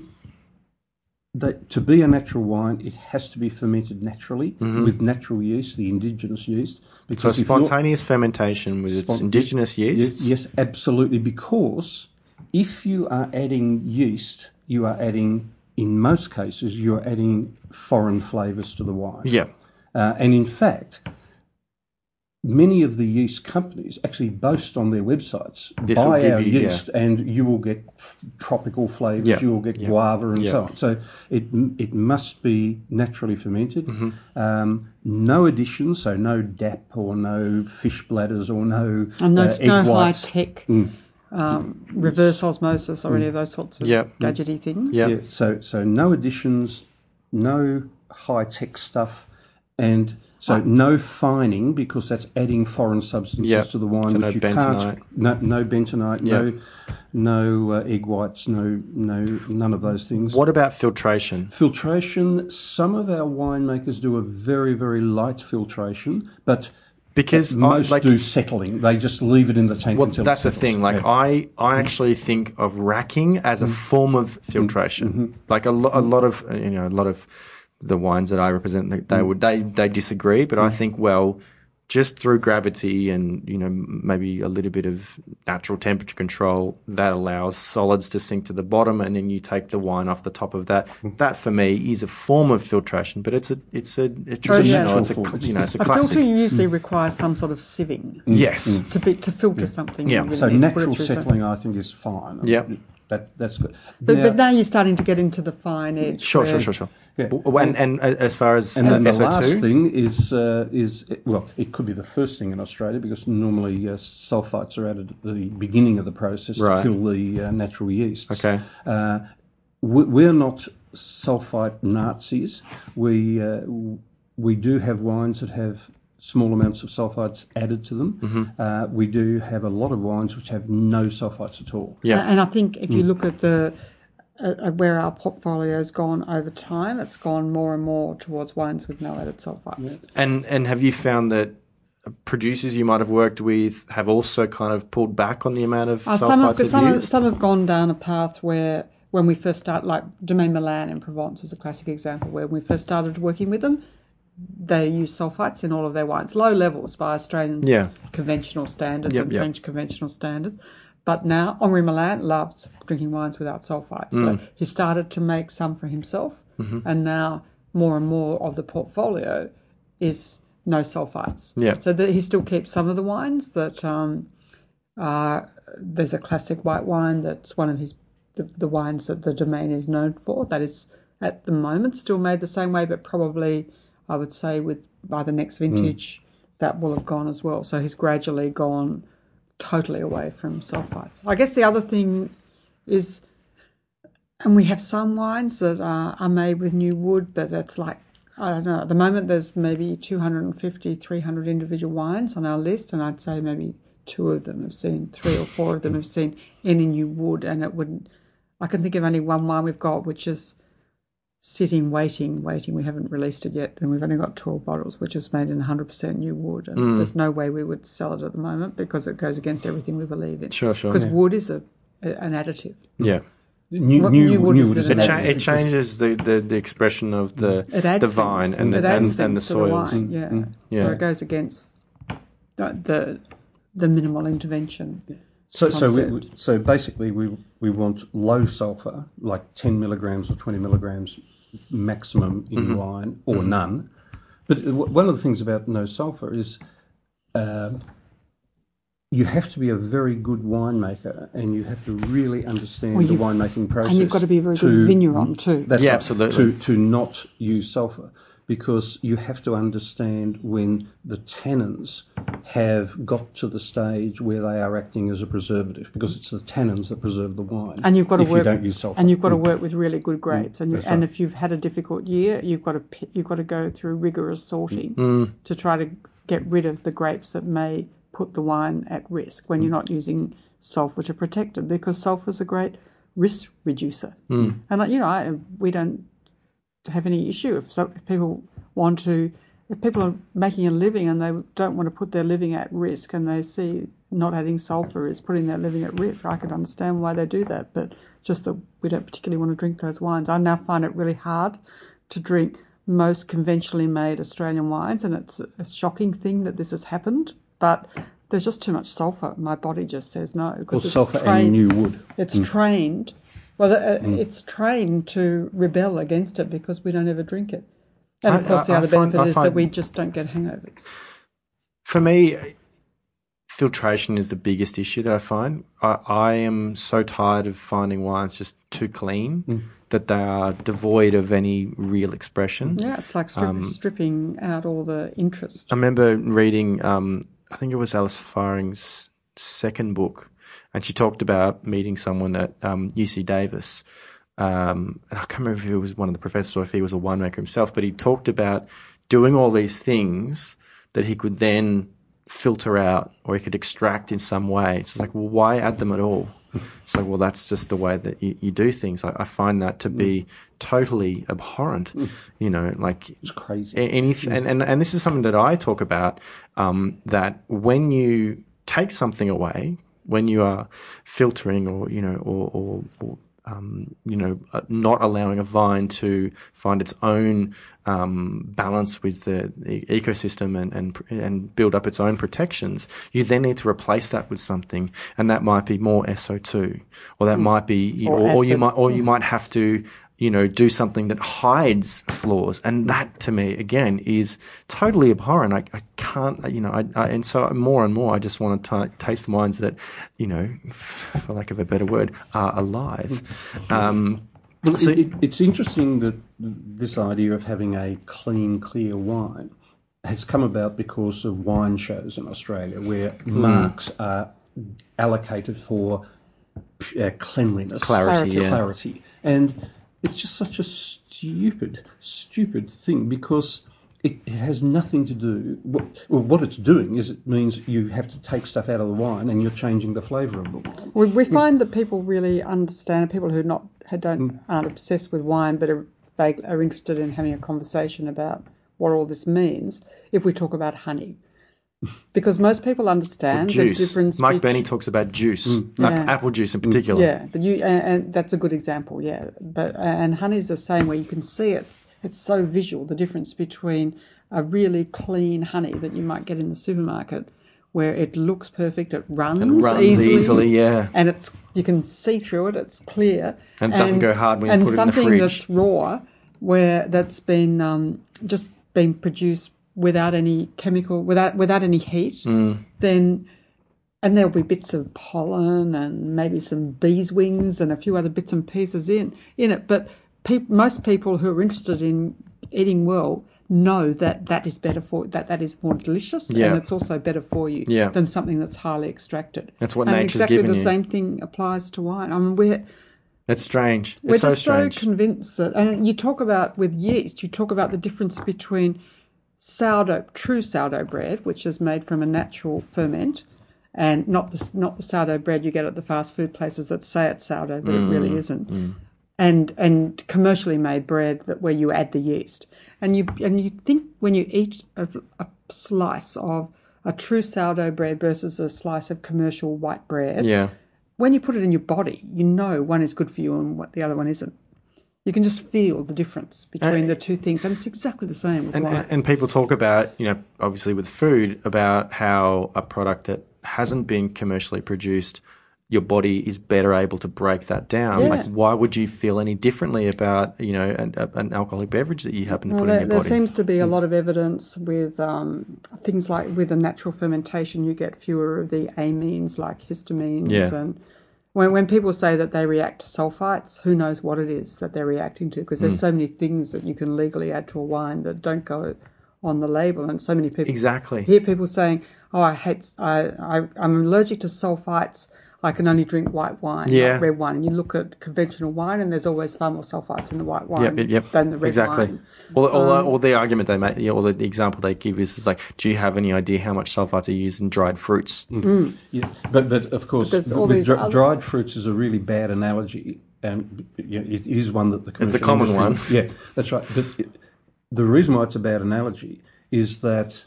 that to be a natural wine, it has to be fermented naturally with natural yeast, the indigenous yeast. Mm-hmm. So Because if you're- spontaneous fermentation with its indigenous yeast. yeasts. Yes, absolutely. Because if you are adding yeast, you are adding, in most cases, you are adding foreign flavours to the wine. Yeah. Uh, and in fact, many of the yeast companies actually boast on their websites This will buy give our you- yeah. yeast and you will get f- tropical flavours, Yeah, you will get yeah, guava and yeah. so on. So it it must be naturally fermented. Mm-hmm. Um, no additions, so no DAP or no fish bladders or no, And no, uh, no high whites. tech um, reverse osmosis or any of those sorts of Yeah. gadgety things. Yeah. Yeah, so so no additions, no high tech stuff, and so no fining because that's adding foreign substances Yeah, to the wine, so which no you bentonite. can't. No, no bentonite, no no uh, egg whites, no no none of those things. What about filtration? Filtration. Some of our winemakers do a very very light filtration, but Because I- most like, do settling. They just leave it in the tank Well, until that's the thing. Like Yeah. I, I actually think of racking as Mm. a form of filtration. Like a, lo- a lot of you know a lot of the wines that I represent, they, Mm. would they they disagree. But I think well, just through gravity and you know maybe a little bit of natural temperature control, that allows solids to sink to the bottom, and then you take the wine off the top of that. Mm. That for me is a form of filtration, but it's a it's a, a traditional. It's a you know it's a A filter classic. usually requires some sort of sieving Yes. to be to filter something. Yeah. So need to put it natural through some- settling, I think, is fine. Yep. That, that's good. But, Now- but now you're starting to get into the fine edge. Sure, sure, where- sure, sure. Yeah. W- And, and uh, as far as And uh, then the SO2, last thing is uh, is well, it could be the first thing in Australia because normally uh, sulfites are added at the beginning of the process Right. to kill the uh, natural yeasts. Okay. Uh, we, we're not sulfite Nazis. We uh, we do have wines that have small amounts of sulfites added to them. Mm-hmm. Uh, we do have a lot of wines which have no sulfites at all. Yeah. And I think if Mm. you look at the uh, where our portfolio's gone over time, it's gone more and more towards wines with no added sulfites. And and have you found that producers you might have worked with have also kind of pulled back on the amount of Uh, some, have, sulfites they've some, have, some have gone down a path where, when we first started, like Domaine Milan in Provence is a classic example, where when we first started working with them, they use sulfites in all of their wines, low levels by Australian Yeah. conventional standards Yep, and yep. French conventional standards. But now Henri Milan loves drinking wines without sulfites. Mm. So he started to make some for himself, Mm-hmm. and now more and more of the portfolio is no sulfites. Yeah. So that he still keeps some of the wines that um, are there's a classic white wine that's one of his the, the wines that the domain is known for. That is at the moment still made the same way, but probably I would say with by the next vintage mm. that will have gone as well. So he's gradually gone totally away from sulfites. I guess the other thing is, and we have some wines that are, are made with new wood, but that's like I don't know. At the moment, there's maybe 250, 300 individual wines on our list, and I'd say maybe two of them have seen, three or four of them have seen any new wood, and it wouldn't. I can think of only one wine we've got, which is sitting, waiting, waiting. We haven't released it yet, and we've only got 12 bottles, which is made in 100% new wood. And Mm. there's no way we would sell it at the moment because it goes against everything we believe in. Sure, sure. Because Yeah. wood is a, a an additive. yeah. New, What new, new wood new is wood it is It, that cha- added it changes the, the, the expression of the It adds the things. vine and the it and, and the things to the soils. wine, yeah. Yeah. So it goes against the the, the minimal intervention. So, so, we, we- so basically, we we want low sulfur, like ten milligrams or twenty milligrams maximum in Mm-hmm. wine, or none. But one of the things about no sulfur is um, you have to be a very good winemaker, and you have to really understand Well, the winemaking process. And you've got to be a very good vigneron too. That's Yeah, right, absolutely. To to not use sulfur because you have to understand when the tannins have got to the stage where they are acting as a preservative because it's the tannins that preserve the wine. and you've got to if work you don't use sulfur. and you've got to work with really good grapes and you, and right. if you've had a difficult year you've got to you've got to go through rigorous sorting Mm. to try to get rid of the grapes that may put the wine at risk when you're Mm. not using sulfur to protect it because sulfur is a great risk reducer Mm. and like, you know I, we don't have any issue if, so, if people want to if people are making a living and they don't want to put their living at risk and they see not adding sulfur is putting their living at risk, I can understand why they do that. But just that we don't particularly want to drink those wines. I now find it really hard to drink most conventionally made Australian wines, and it's a shocking thing that this has happened. But there's just too much sulfur. My body just says no because it's sulfur and new wood. It's mm. trained. Well, uh, it's trained to rebel against it because we don't ever drink it. And of course, the I- I other find- benefit is that we just don't get hangovers. For me, filtration is the biggest issue that I find. I, I am so tired of finding wines just too clean that they are devoid of any real expression. Yeah, it's like strip, Um, stripping out all the interest. I remember reading, um, I think it was Alice Feiring's second book, and she talked about meeting someone at um, UC Davis. Um, and I can't remember if he was one of the professors or if he was a winemaker himself, but he talked about doing all these things that he could then filter out or he could extract in some way. It's like, well, why add them at all? [laughs] So, well, that's just the way that you, you do things. I, I find that to be totally abhorrent. You know, like It's crazy. anything, and, and, and this is something that I talk about, um, that when you take something away, when you are filtering or, you know, or, or, or um, you know, uh, not allowing a vine to find its own um, balance with the, the ecosystem and, and and build up its own protections, you then need to replace that with something, and that might be more SO two, or that might be, Or or, or you might, or you might have to you know, do something that hides flaws. And that to me, again, is totally abhorrent. I, I can't, you know, I, I, and so more and more, I just want to t- taste wines that, you know, for lack of a better word, are alive. Um, Well, So- it, it, it's interesting that this idea of having a clean, clear wine has come about because of wine shows in Australia where Hmm. marks are allocated for uh, cleanliness, Clarity, Clarity. yeah. clarity. And it's just such a stupid, stupid thing because it, it has nothing to do. What, well, what it's doing is it means you have to take stuff out of the wine and you're changing the flavour of the wine. We, we find that people really understand, people who not who don't mm. aren't obsessed with wine but are, they are interested in having a conversation about what all this means if we talk about honey. Because most people understand the difference Mike bet- Bennie talks about juice, like Yeah. apple juice in particular. Yeah, but you and, and that's a good example. Yeah, but and honey's the same where you can see it. It's so visual the difference between a really clean honey that you might get in the supermarket, where it looks perfect, it runs, Runs easily, easily, yeah. and it's you can see through it. It's clear And it doesn't go hard when you put it in the fridge. And something that's raw, where that's been um, just been produced without any chemical, without without any heat, Mm. then and there'll be bits of pollen and maybe some bees' wings and a few other bits and pieces in in it. But peop most people who are interested in eating well know that that is better for that that is more delicious Yeah. and it's also better for you Yeah. than something that's highly extracted. That's what and nature's exactly given the you. same thing applies to wine. I mean, we're It's strange. It's we're so just strange. so convinced that, and you talk about with yeast, you talk about the difference between sourdough, true sourdough bread, which is made from a natural ferment, and not the not the sourdough bread you get at the fast food places that say it's sourdough, but it Mm, really isn't. And and commercially made bread that where you add the yeast, and you and you think when you eat a, a slice of a true sourdough bread versus a slice of commercial white bread, yeah. when you put it in your body, you know one is good for you and what the other one isn't. You can just feel the difference between the two things, and it's exactly the same with And, and, and people talk about, you know, obviously with food, about how a product that hasn't been commercially produced, your body is better able to break that down. Yeah. Like, why would you feel any differently about, you know, an, an alcoholic beverage that you happen to Well, put in there, your there body? seems to be a lot of evidence with um, things like with a natural fermentation, you get fewer of the amines like histamines. Yeah. And when, when people say that they react to sulfites, who knows what it is that they're reacting to? Because Mm. there's so many things that you can legally add to a wine that don't go on the label, and so many people Exactly. hear people saying, "Oh, I hate, I, I, I'm allergic to sulfites. I can only drink white wine, Yeah. not red wine." And you look at conventional wine, and there's always far more sulfites in the white wine Yep, yep, yep. than the red exactly. wine. Or, or, Um, or the argument they make, or the example they give is, is like, do you have any idea how much sulfites are used in dried fruits? Yeah, but but of course, there's with all these dri- other- dried fruits is a really bad analogy, and you know, it is one that the It's the common industry- Yeah, that's right. But it, the reason why it's a bad analogy is that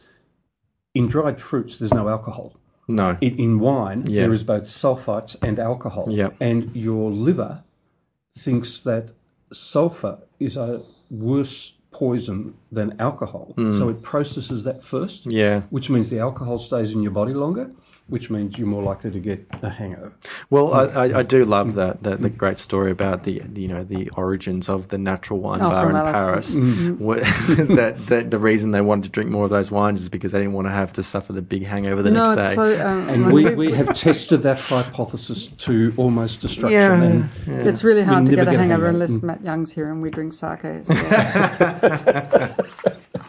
in dried fruits there's no alcohol. No. In, in wine Yeah. there is both sulfites and alcohol. Yeah. and your liver thinks that sulfur is a worse poison than alcohol, mm. so it processes that first. Yeah. which means the alcohol stays in your body longer, which means you're more likely to get a hangover. Well, I, I, I do love that, that the great story about the, the you know the origins of the natural wine Oh, bar in from Paris. Alice. Where- [laughs] that, that the reason they wanted to drink more of those wines is because they didn't want to have to suffer the big hangover the no, next day. so, um, And we, we have tested that hypothesis to almost destruction. Yeah, And It's really hard to get a get a hangover hangover. unless Matt Young's here and we drink sake. So. [laughs]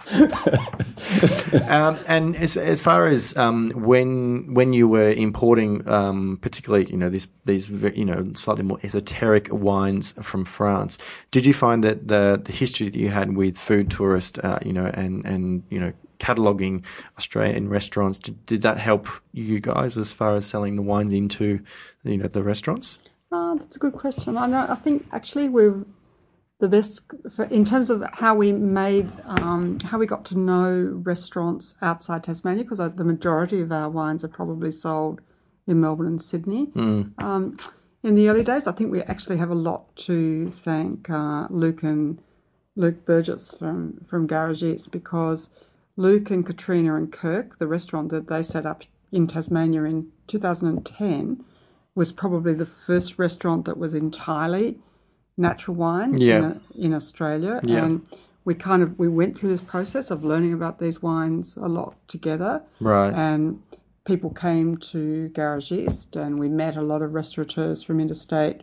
[laughs] [laughs] um, and as, as far as um, when when you were importing, um, particularly you know this these you know slightly more esoteric wines from France, did you find that the the history that you had with food tourist, uh, you know, and and you know cataloging Australian restaurants, did, did that help you guys as far as selling the wines into you know the restaurants? Ah, that's a good question. I know. I think actually we're the best in terms of how we made, um, how we got to know restaurants outside Tasmania, because the majority of our wines are probably sold in Melbourne and Sydney. Um, in the early days, I think we actually have a lot to thank uh, Luke and Luke Burgess from from Garagistes because Luke and Katrina and Kirk, the restaurant that they set up in Tasmania in 2010, was probably the first restaurant that was entirely natural wine Yeah. in, in Australia. Yeah. And we kind of we went through this process of learning about these wines a lot together. Right. And people came to Garagistes and we met a lot of restaurateurs from interstate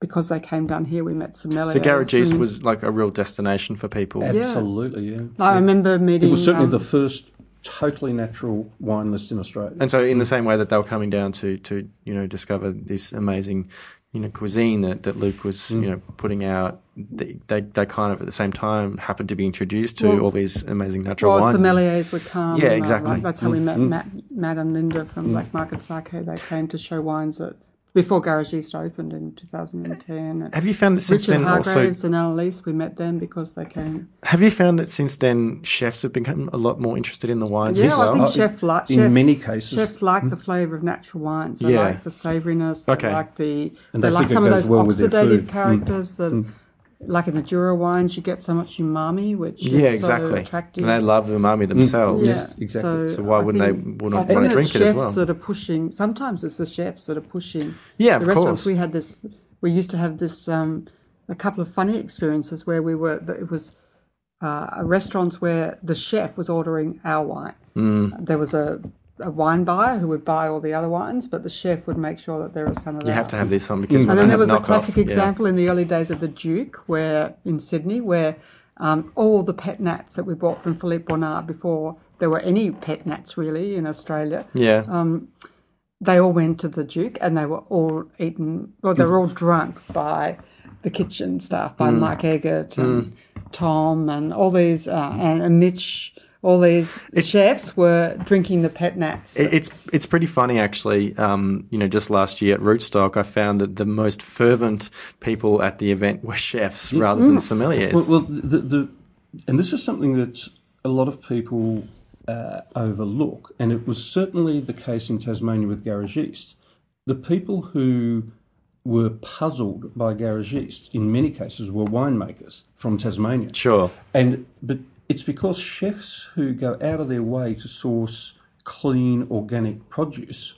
because they came down here. We met sommeliers. So Garagistes was like a real destination for people. absolutely, yeah. I remember meeting. It was certainly um, the first totally natural wine list in Australia. And so, in the same way that they were coming down to, to you know, discover this amazing, you know, cuisine that, that Luke was, you mm. know, putting out, they, they, they kind of at the same time happened to be introduced to Well- all these amazing natural well, wines. sommeliers would come. Yeah, exactly. like, that's how we met mm. Matt, Matt and Linda from mm. Black Market Sake. They came to show wines that before Garagistes opened in 2010. Have you found that since Richard then also? Hargraves and Annalise, we met them because they came. Have you found that since then chefs have become a lot more interested in the wines? Yeah, as I think chef like in chefs, many cases. chefs like the flavour of natural wines. They Yeah. like the savouriness. They Okay. like the. And they, they like some of those well oxidative food. Mm. characters that, like in the Jura wines, you get so much umami, which yeah, is exactly. so attractive. And they love umami themselves. yeah, Yes, exactly. So why I wouldn't they think wouldn't often wanna drink it as well? chefs well? that are pushing. Sometimes it's the chefs that are pushing. Yeah, the of restaurants. course. We had this. We used to have this. Um, a couple of funny experiences where we were. It was uh, restaurants where the chef was ordering our wine. Mm. There was a, a wine buyer who would buy all the other wines, but the chef would make sure that there was some of that. You have to have this on because And we then there was a classic Yeah. example in the early days of the Duke, where in Sydney, where um, all the pet nats that we bought from Philippe Bornard before there were any pet nats really in Australia, Yeah. Um, they all went to the Duke and they were all eaten, well, they were all drunk by the kitchen staff, Mm. by Mike Eggert and Tom and all these, uh, and, and Mitch. All these chefs were drinking the pet nats. It- It's it's pretty funny actually. Um, you know, just last year at Rootstock, I found that the most fervent people at the event were chefs rather than sommeliers. Well, well the, the, and this is something that a lot of people uh, overlook, and it was certainly the case in Tasmania with Garagistes. the people who were puzzled by Garagistes in many cases were winemakers from Tasmania. Sure. And but it's because chefs who go out of their way to source clean organic produce,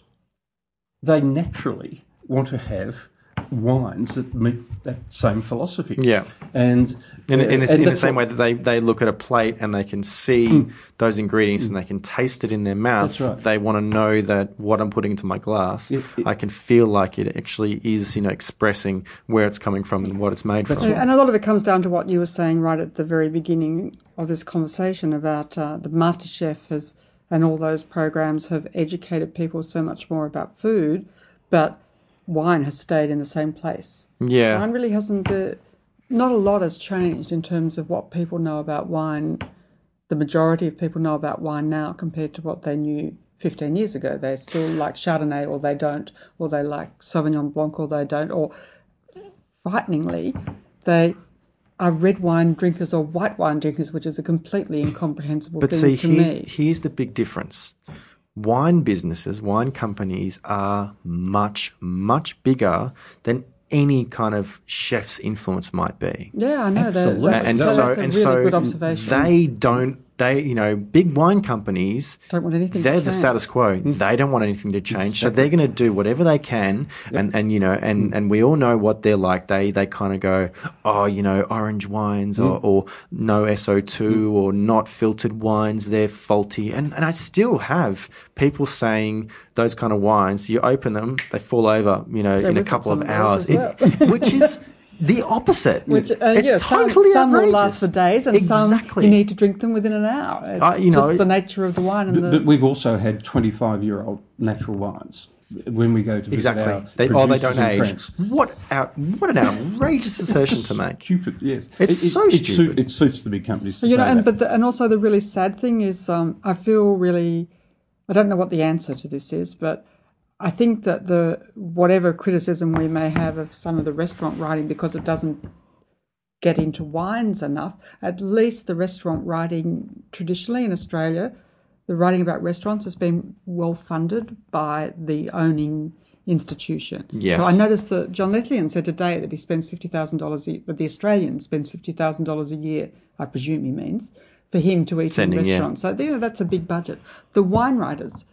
they naturally want to have wines that meet that same philosophy. Yeah. And In, in, uh, a- and in the same way that they, they look at a plate and they can see those ingredients and they can taste it in their mouth, That's right. they want to know that what I'm putting into my glass, It- it- I can feel like it actually is, you know, expressing where it's coming from and what it's made from. And a lot of it comes down to what you were saying right at the very beginning of this conversation about uh, the MasterChef has and all those programs have educated people so much more about food, but wine has stayed in the same place. Yeah. Wine really hasn't. The, not a lot has changed in terms of what people know about wine. The majority of people know about wine now compared to what they knew 15 years ago. They still like Chardonnay or they don't, or they like Sauvignon Blanc or they don't, or frighteningly, they are red wine drinkers or white wine drinkers, which is a completely incomprehensible But thing see, to here's, me. here's the big difference. Wine businesses, wine companies are much, much bigger than any kind of chef's influence might be. Yeah, I know that. Absolutely. That's, and so, so, that's a and really so good observation. they don't, they, you know, big wine companies, don't want anything. they're the status quo. Mm. They don't want anything to change. So they're going to do whatever they can. And, and, you know, and, mm. and we all know what they're like. They, they kind of go, oh, you know, orange wines or, mm. or no SO2 or not filtered wines. They're faulty. And, and I still have people saying those kind of wines, you open them, they fall over, you know, Yeah, in a couple of some of those hours, as It- [laughs] which is the opposite. Which, uh, it's yeah, some, totally some will last for days, and exactly. some you need to drink them within an hour. It's Uh, you know, just the nature of the wine and But the. we've also had 25 year old natural wines when we go to visit Exactly. our They, oh, they don't age. France. What out? What an outrageous assertion to make. Stupid, yes. It's so it, stupid. suit- it suits the big companies to you know, and that. but the, and also the really sad thing is, um, I feel really, I don't know what the answer to this is, but I think that the whatever criticism we may have of some of the restaurant writing because it doesn't get into wines enough, at least the restaurant writing traditionally in Australia, the writing about restaurants has been well funded by the owning institution. Yes. So I noticed that John Lethlean said today that he spends fifty thousand dollars, that the Australian spends fifty thousand dollars a year. I presume he means for him to eat Sending, in yeah. restaurants. So you know that's a big budget. The wine writers,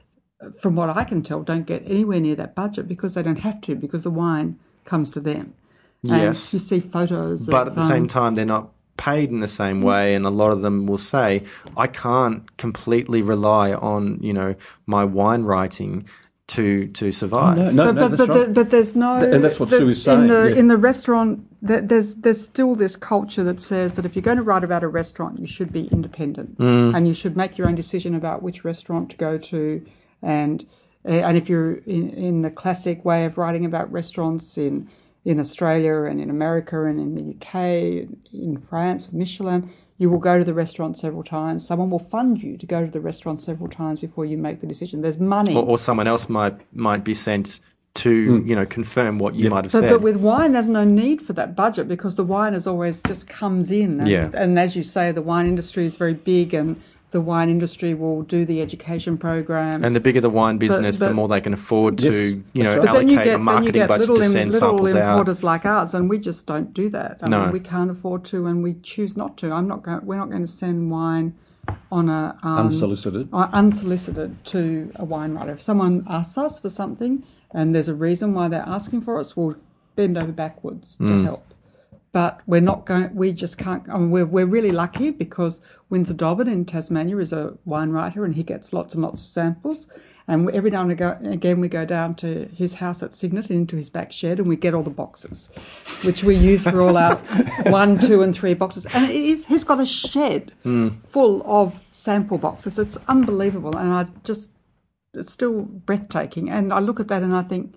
from what I can tell, don't get anywhere near that budget because they don't have to because the wine comes to them. And Yes. you see photos. But of, at the same um, time, they're not paid in the same way, and a lot of them will say, "I can't completely rely on you know my wine writing to to survive." no, no, but, no, but, that's but, right. the- but there's no. And that's what the- Sue is In saying, the, yeah. in the restaurant, there's there's still this culture that says that if you're going to write about a restaurant, you should be independent Mm. and you should make your own decision about which restaurant to go to, and uh, and if you're in, in the classic way of writing about restaurants in in Australia and in America and in the UK, in France with Michelin. You will go to the restaurant several times. Someone will fund you to go to the restaurant several times before you make the decision. There's money. or, or someone else might might be sent to you know confirm what you might have But, said. but with wine, there's no need for that budget because the wine is always just comes in. And, Yeah. and as you say, the wine industry is very big, and the wine industry will do the education programs. and the bigger the wine business, the but- more they can afford to, Yes, you know, that's but then you allocate get, a marketing budget little, to send little samples out. importers like ours, and we just don't do that. I No. mean, we can't afford to, and we choose not to. I'm not going. We're not going to send wine on a um, Unsolicited. uh, unsolicited to a wine writer. If someone asks us for something and there's a reason why they're asking for us, we'll bend over backwards Mm. to help. But we're not going. We just can't. I mean, we're we're really lucky because Winsor Dobbin in Tasmania is a wine writer, and he gets lots and lots of samples. And every now and again, we go down to his house at Cygnet into his back shed, and we get all the boxes, which we use for all our [laughs] one, two, and three boxes. And it is. He's got a shed hmm. full of sample boxes. It's unbelievable, and I just it's still breathtaking. And I look at that and I think,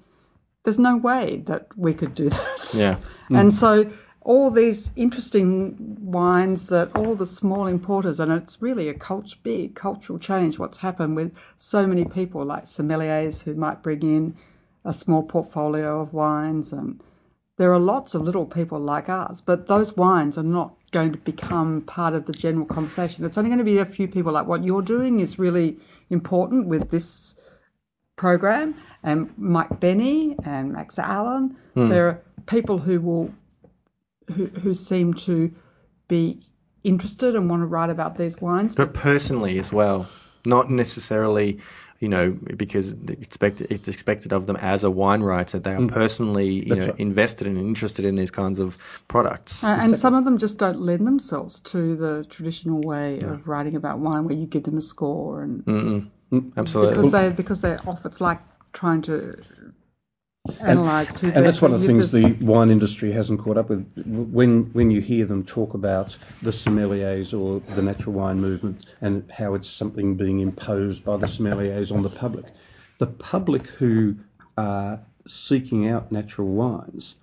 there's no way that we could do [laughs] that. Yeah. Hmm. And so all these interesting wines that all the small importers, and it's really a cult, big cultural change what's happened with so many people like sommeliers who might bring in a small portfolio of wines and there are lots of little people like us, but those wines are not going to become part of the general conversation. It's only going to be a few people like what you're doing is really important with this program, and Mike Bennie and Max Allen. Hmm. There are people who will who who seem to be interested and want to write about these wines. but personally as well, not necessarily. You know, because it's expected, it's expected of them as a wine writer. They are personally, you know, right. invested and interested in these kinds of products. Uh, and some of them just don't lend themselves to the traditional way of writing about wine, where you give them a score, and Absolutely. because they because they're off. It's like trying to analyze two. And that's one of the things the wine industry hasn't caught up with. When when you hear them talk about the sommeliers or the natural wine movement and how it's something being imposed by the sommeliers on the public, the public who are seeking out natural wines,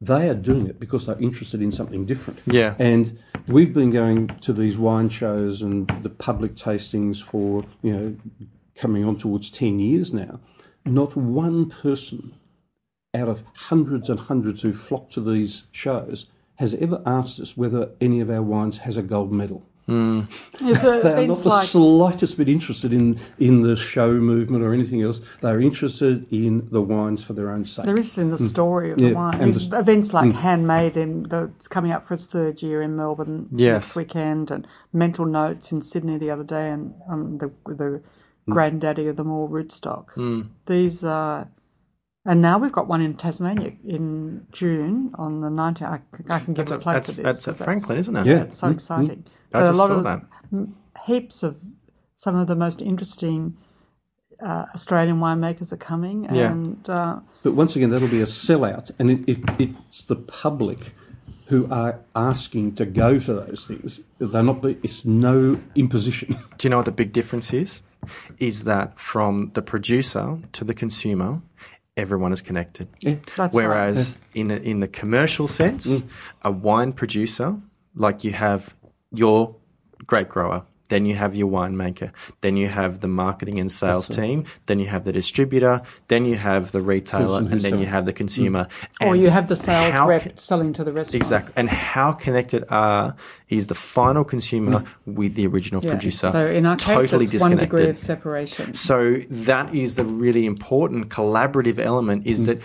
they are doing it because they're interested in something different. Yeah. And we've been going to these wine shows and the public tastings for, you know, coming on towards 10 years now. Not one person out of hundreds and hundreds who flock to these shows has ever asked us whether any of our wines has a gold medal. If the [laughs] They are not the like slightest bit interested in, in the show movement or anything else. They're interested in the wines for their own sake. They're interested in the story of Mm. Yeah, the wine. and the- Mm. Events like Handmade, in, that's coming up for its third year in Melbourne Yes. next weekend, and Mental Notes in Sydney the other day, and um, the the Mm. granddaddy of them all, Rootstock. These are. And now we've got one in Tasmania in June on the 19th. I can give That's a at- plug that's- for this. that's at 'cause Franklin, isn't it? Yeah. It's so exciting. I But a just lot saw of that. heaps of some of the most interesting uh, Australian winemakers are coming, Yeah. and uh, But once again, that'll be a sellout, and it, it, it's the public who are asking to go to those things. They're not. It's no imposition. [laughs] Do you know what the big difference is? Is that from the producer to the consumer, everyone is connected. That's right. Whereas in a, in the commercial sense, mm. a wine producer, like you have your grape grower, then you have your winemaker, then you have the marketing and sales team, then you have the distributor, then you have the retailer, and then you have the consumer. Mm. or you have the sales rep selling to the restaurant. Exactly. And how connected are is the final consumer mm. with the original Yeah. producer? So in our case, totally it's one degree of separation. So that is the really important collaborative element is mm. that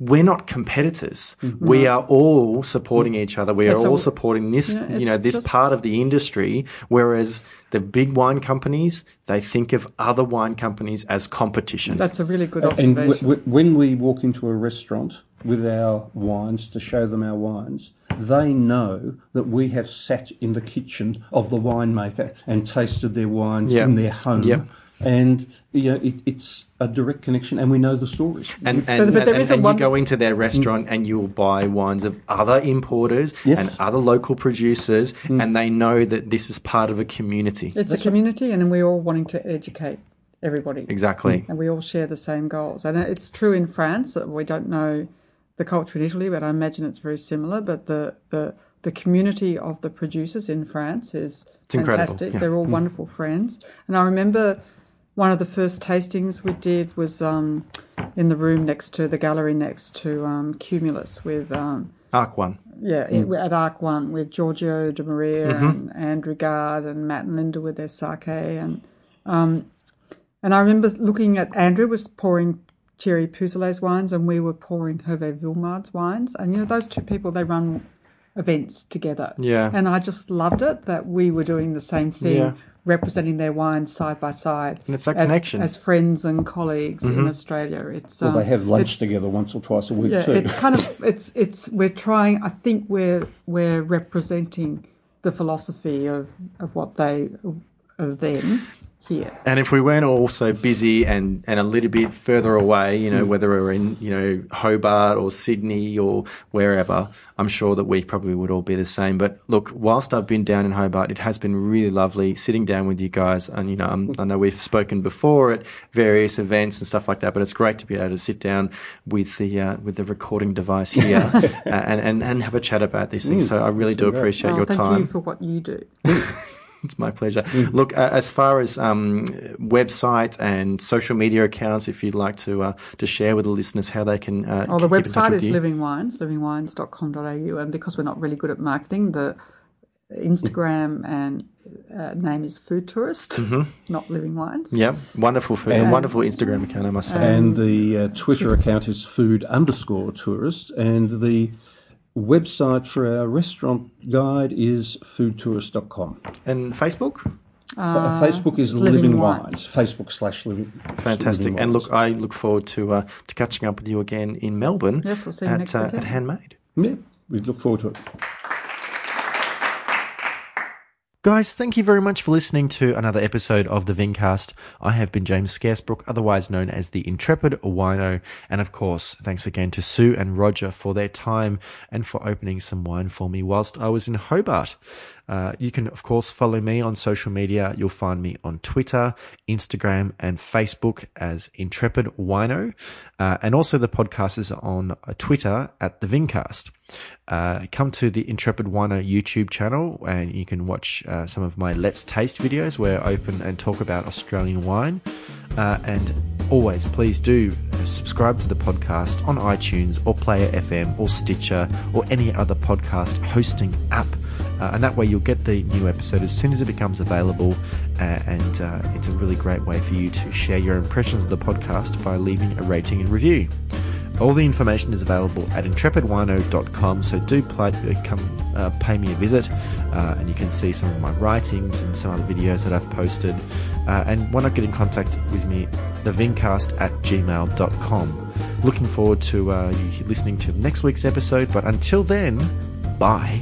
we're not competitors. Mm-hmm. We are all supporting each other. We are It's a- all supporting this, Yeah, you know, this just- part of the industry. Whereas the big wine companies, they think of other wine companies as competition. That's a really good And observation. w- w- when we walk into a restaurant with our wines to show them our wines, they know that we have sat in the kitchen of the winemaker and tasted their wines Yeah. in their home. Yep. And you know, it, it's a direct connection, and we know the stories. and and, but there and, is a and you one- go into their restaurant and you'll buy wines of other importers Yes. and other local producers, mm. and they know that this is part of a community. it's a community, and we're all wanting to educate everybody. Exactly. And we all share the same goals. And it's true in France. that We don't know the culture in Italy, but I imagine it's very similar. But the the, the community of the producers in France is incredible, fantastic. yeah. They're all mm. wonderful friends. And I remember one of the first tastings we did was um, in the room next to the gallery next to um, Cumulus with. Um, Arc one. yeah, it- at Arc One with Giorgio de Maria and Andrew Guard and Matt and Linda with their sake and um, and I remember looking at Andrew was pouring Thierry Puzelat's wines and we were pouring Hervé Villemade's wines and you know those two people they run events together Yeah. and I just loved it that we were doing the same thing Yeah. Representing their wines side by side And it's that as, connection. Mm-hmm. as friends and colleagues in Australia it's Well, um, they have lunch together once or twice a week yeah, too. it's kind of [laughs] it's it's we're trying. I think we're we're representing the philosophy of of what they of them here. And if we weren't all so busy and, and a little bit further away, you Mm. know, whether we're in, you know, Hobart or Sydney or wherever, I'm sure that we probably would all be the same. But look, whilst I've been down in Hobart, it has been really lovely sitting down with you guys. And, you know, I'm, I know we've spoken before at various events and stuff like that, but it's great to be able to sit down with the, uh, with the recording device here [laughs] uh, and, and, and have a chat about these things. So I really do appreciate Oh, your thank time. Thank you for what you do. [laughs] It's my pleasure. Look, uh, as far as um, website and social media accounts, if you'd like to uh, to share with the listeners how they can. Uh, Oh, the keep in touch website with is you. Living Wines, livingwines.com.au, and because we're not really good at marketing, the Instagram and uh, name is Food Tourist, not Living Wines. Yeah, wonderful food, and wonderful Instagram account, I must say. And the uh, Twitter account is food underscore tourist. And the website for our restaurant guide is foodtourist.com. And Facebook? Uh, Facebook is Living Living, Wines. Wines. Facebook slash Living. Fantastic. Living And look, I look forward to uh, to catching up with you again in Melbourne Yes, we'll see you at, next uh, at Handmade. Yeah, we look forward to it. Guys, thank you very much for listening to another episode of the Vincast. I have been James Scarcebrook, otherwise known as the Intrepid Wino. And of course, thanks again to Sue and Roger for their time and for opening some wine for me whilst I was in Hobart. Uh, you can, of course, follow me on social media. You'll find me on Twitter, Instagram, and Facebook as Intrepid Wino. Uh, and also the podcast is on Twitter at the Vincast. Uh, come to the Intrepid Wino YouTube channel and you can watch uh, some of my Let's Taste videos where I open and talk about Australian wine. Uh, and always, please do subscribe to the podcast on iTunes or Player FM or Stitcher or any other podcast hosting app. Uh, and that way you'll get the new episode as soon as it becomes available. Uh, and uh, it's a really great way for you to share your impressions of the podcast by leaving a rating and review. All the information is available at intrepidwino.com, so do play, uh, come uh, pay me a visit, uh, and you can see some of my writings and some other videos that I've posted. Uh, and why not get in contact with me, thevincast at gmail.com. Looking forward to uh, you listening to next week's episode, but until then, bye.